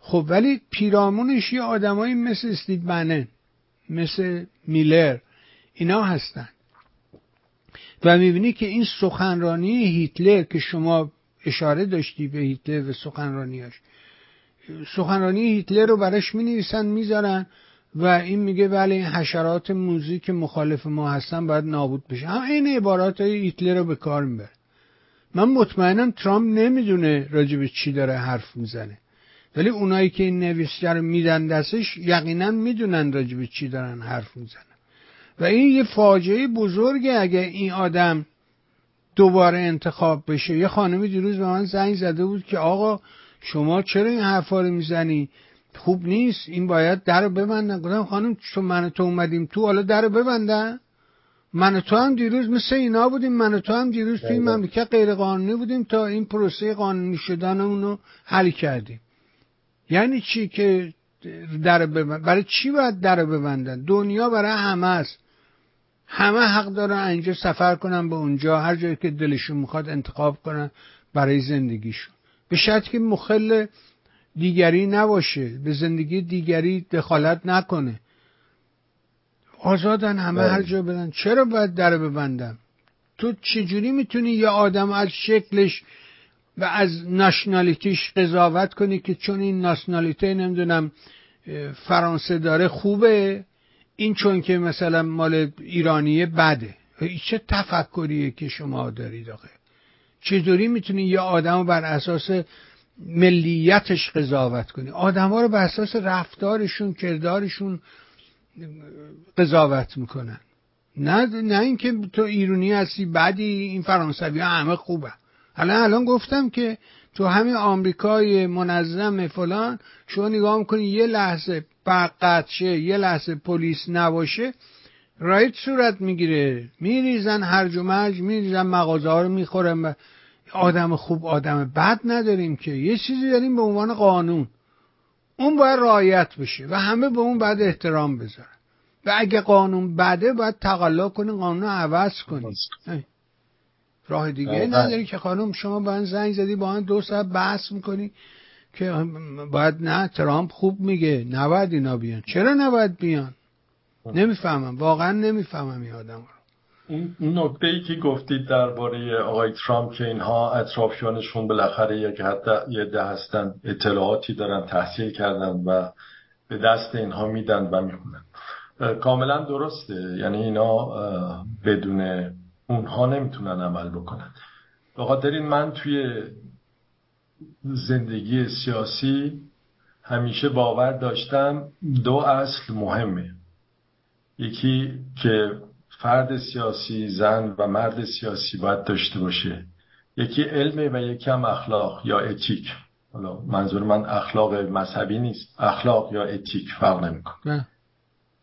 خب ولی پیرامونش یه آدمایی مثل استیو بنن مثل میلر اینا هستن. و می‌بینی که این سخنرانی هیتلر که شما اشاره داشتی به هیتلر و سخنرانیاش سخنرانی هیتلر رو براش می نویسن و این میگه ولی این حشرات موزی که مخالف ما هستن باید نابود بشه. هم این عبارات های هیتلر رو به کار می‌بره. من مطمئنم ترامپ نمی‌دونه راجب چی داره حرف می‌زنه. ولی اونایی که این نویسچه رو میدن دستش یقینا می‌دونن راجب چی دارن حرف می‌زنن. و این یه فاجعه بزرگه اگه این آدم دوباره انتخاب بشه. یه خانمی دیروز به من زنگ زده بود که آقا شما چرا این حرفا رو می‌زنی؟ خوب نیست این باید در رو ببندن. گفتم خانم تو من تو اومدیم تو حالا در رو ببندن؟ من تو هم دیروز مثل اینا بودیم من تو هم دیروز توی این مملکت غیر قانونی بودیم تا این پروسه قانونی شدن رو حل کردیم. یعنی چی که در ببند برای چی باید در ببندن؟ دنیا برای همه است. همه حق دارن اینجا سفر کنن به اونجا هر جایی که دلشون می‌خواد انتخاب کنن برای زندگیشون. به شرط که مخل دیگری نباشه به زندگی دیگری دخالت نکنه. آزادن همه بله. هر جا بدن چرا باید در ببندم تو چجوری می‌تونی یه آدم از شکلش و از ناشنالیتیش قضاوت کنی که چون این ناشنالیته نمی‌دونم فرانسه داره خوبه این چون که مثلا مال ایرانیه بده. چه تفکریه که شما دارید آخه؟ چطوری می‌تونی یه آدم بر اساس ملیتش قضاوت کنی؟ آدم ها رو بر اساس رفتارشون کردارشون قضاوت می‌کنن. نه نه اینکه تو ایرونی هستی بعدی این فرانسوی ها همه خوبه. الان الان گفتم که تو همین آمریکای منظم فلان شما نگاه می‌کنی یه لحظه برق یه لحظه پلیس نباشه رایت صورت می‌گیره. میریزن هرج و مرج میریزن مغازه ها رو می‌خورن آدم خوب آدم بد نداریم که. یه چیزی داریم به عنوان قانون. اون باید رعایت بشه و همه به اون باید احترام بذارن. و اگه قانون بده باید تقلا کنی قانون عوض کنی. راه دیگه نداری که خانم شما با زنگ زدی با دو ساعت بحث می‌کنی که باید نه ترامپ خوب میگه. نباید اینا بیان. چرا نباید بیان؟ نمی‌فهمم. واقعا نمی‌فهمم این آدم رو. این نکته ای که گفتید درباره آقای ترامپ که اینها اطرافیانشون بالاخره یک حد یه ده هستن اطلاعاتی دارن تحصیل کردن و به دست اینها میدن و می‌خونن. کاملا درسته. یعنی اینا بدون اونها نمی‌تونن عمل بکنن. به خاطر من توی زندگی سیاسی همیشه باور داشتم دو اصل مهمه. یکی که فرد سیاسی زن و مرد سیاسی باید داشته باشه. یکی علمه و یکی هم اخلاق یا اتیک. حالا منظور من اخلاق مذهبی نیست. اخلاق یا اتیک فرق نمی‌کنه.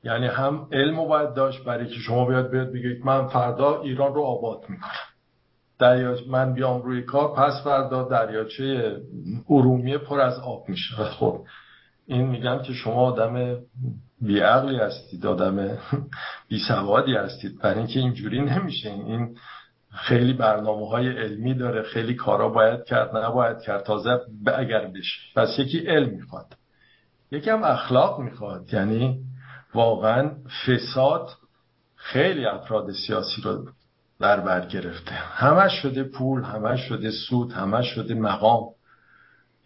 یعنی هم علم باید داشت برای که شما بیاد بیاد بگید من فردا ایران رو آباد می‌کنم. دریا من بیام روی کار پس فردا دریاچه ارومیه پر از آب میشه. خب. این میگم که شما آدم بیعقلی هستید آدم بیسوادی هستید. برای اینکه اینجوری نمیشه. این خیلی برنامه های علمی داره. خیلی کارا باید کرد نباید کرد. تازه اگر بشه. پس یکی علم می‌خواد. یکی هم اخلاق می‌خواد. یعنی واقعا فساد خیلی افراد سیاسی رو در بر گرفته. همش شده پول همش شده سود همش شده مقام.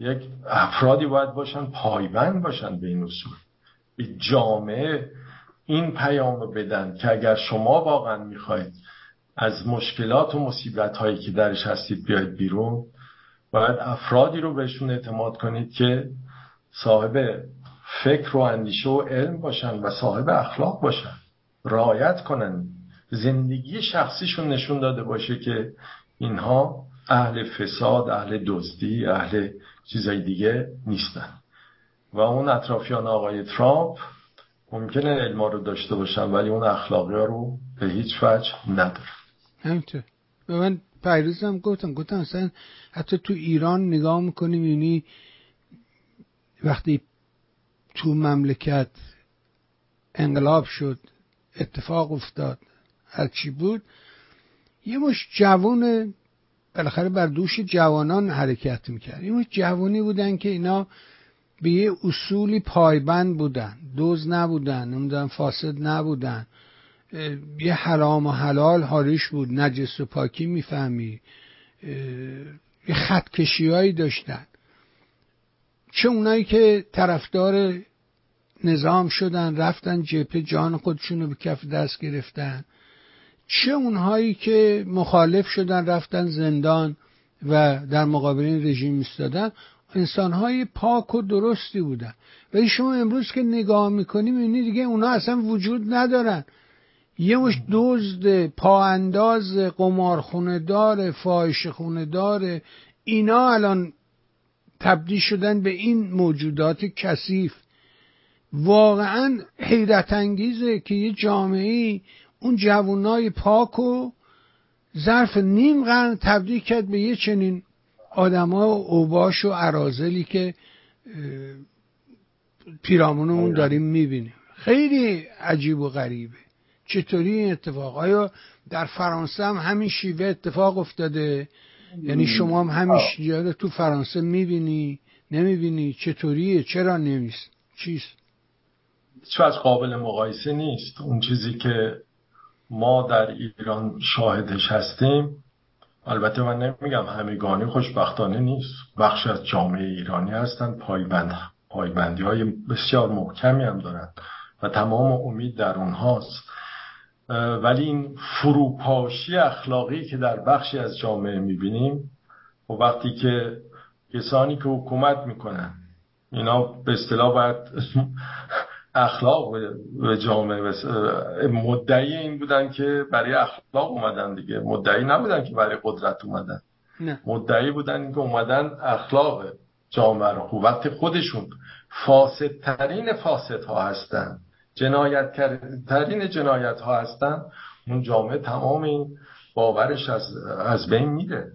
یک افرادی باید باشن پایبند باشن به این اصول. به جامعه این پیام رو بدن که اگر شما واقعا می‌خواید از مشکلات و مصیبت هایی که درش هستید بیاید بیرون باید افرادی رو بهشون اعتماد کنید که صاحب فکر و اندیشه و علم باشن و صاحب اخلاق باشن. رعایت کنن. زندگی شخصیشون نشون داده باشه که اینها اهل فساد اهل دزدی اهل چیزای دیگه نیستن. و اون اطرافیان آقای ترامپ ممکنه علما رو داشته باشن ولی اون اخلاقی رو به هیچ وجه نداره همینطور. به من پیروزم گفتم گفتم اصلا حتی تو ایران نگاه می‌کنیم یعنی وقتی تو مملکت انقلاب شد اتفاق افتاد هرچی بود یه مش جوان بالاخره بر دوش جوانان حرکت می‌کرد. مش جوانی بودن که اینا به یه اصولی پایبند بودن. دوز نبودن نمی‌دونم فاسد نبودن. یه حرام و حلال حالیش بود. نجس و پاکی می‌فهمی. یه خطکشی هایی داشتن. چه اونایی که طرفدار نظام شدن رفتن جبهه جان خودشون رو به کف دست گرفتن. چه اونهایی که مخالف شدن رفتن زندان و در مقابل این رژیم ایستادن انسانهای پاک و درستی بودن. ولی شما امروز که نگاه می‌کنی می‌بینی دیگه اونا اصلا وجود ندارن. یه مش دزد پا انداز قمارخونه داره فاحش خونه داره اینا الان تبدیل شدن به این موجودات کثیف. واقعا حیرت انگیزه که یه جامعه اون جوانای پاک و ظرف نیم قرن تبدیل کرد به یه چنین آدما و اوباش و عرازلی که پیرامونمون آره. داریم می‌بینیم. خیلی عجیب و غریبه. چطوری این اتفاق؟ آیا در فرانسه هم همین شیوه اتفاق افتاده؟ یعنی شما هم همین شیوه تو فرانسه می‌بینی نمی‌بینی؟ چطوریه؟ چرا نمیست چیست؟ هیچ از قابل مقایسه نیست. اون چیزی که ما در ایران شاهدش هستیم. البته من نمیگم همگانی خوشبختانه نیست. بخش از جامعه ایرانی هستن. پایبند پایبندی های بسیار محکمی هم دارن و تمام امید در اونهاست. ولی این فروپاشی اخلاقی که در بخشی از جامعه می‌بینیم و وقتی که کسانی که حکومت می‌کنن اینا به اصطلاح باید اخلاق به جامعه مدعی این بودن که برای اخلاق اومدن دیگه. مدعی نبودن که برای قدرت اومدن. نه. مدعی بودن که اومدن اخلاق جامعه رو. وقتی خودشون فاسدترین فاسد ها هستن جنایت ترین جنایت ها هستن اون جامعه تمام این باورش از, از بین میره.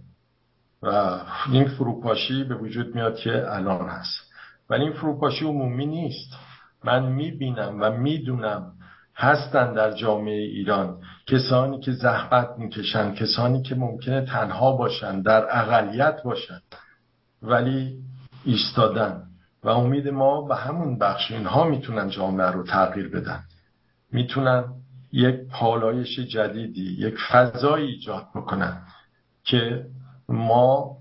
و این فروپاشی به وجود میاد که الان هست. ولی این فروپاشی عمومی نیست. من می‌بینم و می‌دونم هستن در جامعه ایران کسانی که زحمت می‌کشن کسانی که ممکنه تنها باشن در اقلیت باشن ولی ایستادن. و امید ما به همون بخش اینها می‌تونن جامعه رو تغییر بدن. می‌تونن یک پالایش جدیدی یک فضایی ایجاد بکنن که ما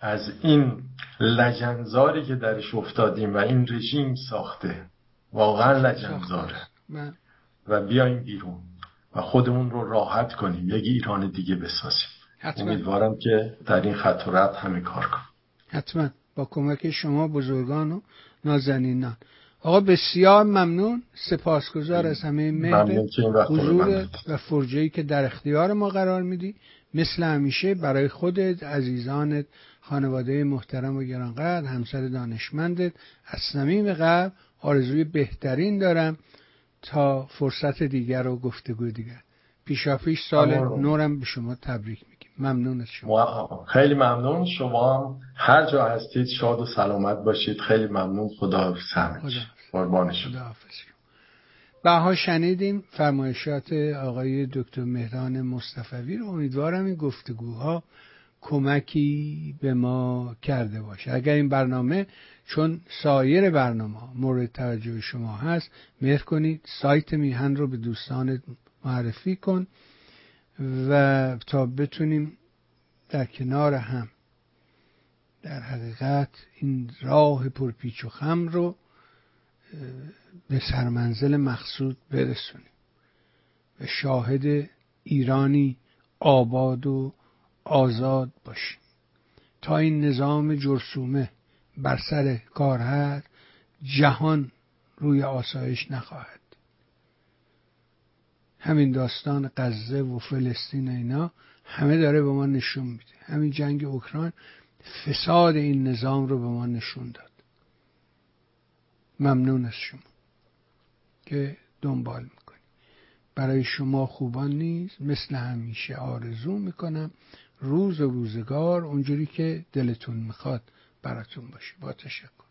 از این لجنزاری که درش افتادیم و این رژیم ساخته. واقعا لجنزاره و بیایم بیرون و خودمون رو راحت کنیم یک ایران دیگه بسازیم. حتما. امیدوارم که در این خط همه کار کنیم. حتما. با کمک شما بزرگان و نازنینان. آقا بسیار ممنون. سپاسگزار از همه مهر حضور و فرجهی که در اختیار ما قرار میدی. مثل همیشه برای خودت عزیزانت خانواده محترم و گرانقدر همسر دانشمندت از صمیم قلب آرزوی بهترین دارم تا فرصت دیگر و گفتگو دیگر. پیشاپیش سال نورم به شما تبریک میگیم. ممنون از شما. خیلی ممنون. شما هر جا هستید شاد و سلامت باشید. خیلی ممنون. خدا حافظ. قربان شما. بها شنیدیم فرمایشات آقای دکتر مهران مصطفی رو. امیدوارم این گفتگوها کمکی به ما کرده باشه. اگر این برنامه چون سایر برنامه مورد توجه شما هست مهر کنید سایت میهن رو به دوستان معرفی کن و تا بتونیم در کنار هم در حقیقت این راه پرپیچ و خم رو به سرمنزل مقصود برسونیم و شاهد ایرانی آباد و آزاد باشیم. تا این نظام جرسومه بر سر کار هست جهان روی آسایش نخواهد. همین داستان غزه و فلسطین اینا همه داره به ما نشون میده. همین جنگ اوکراین فساد این نظام رو به ما نشون داد. ممنون از شما که دنبال می‌کنی. برای شما خوبان نیست مثل همیشه آرزو می‌کنم روز و روزگار اونجوری که دلتون می‌خواد براتون باشه. با تشکر.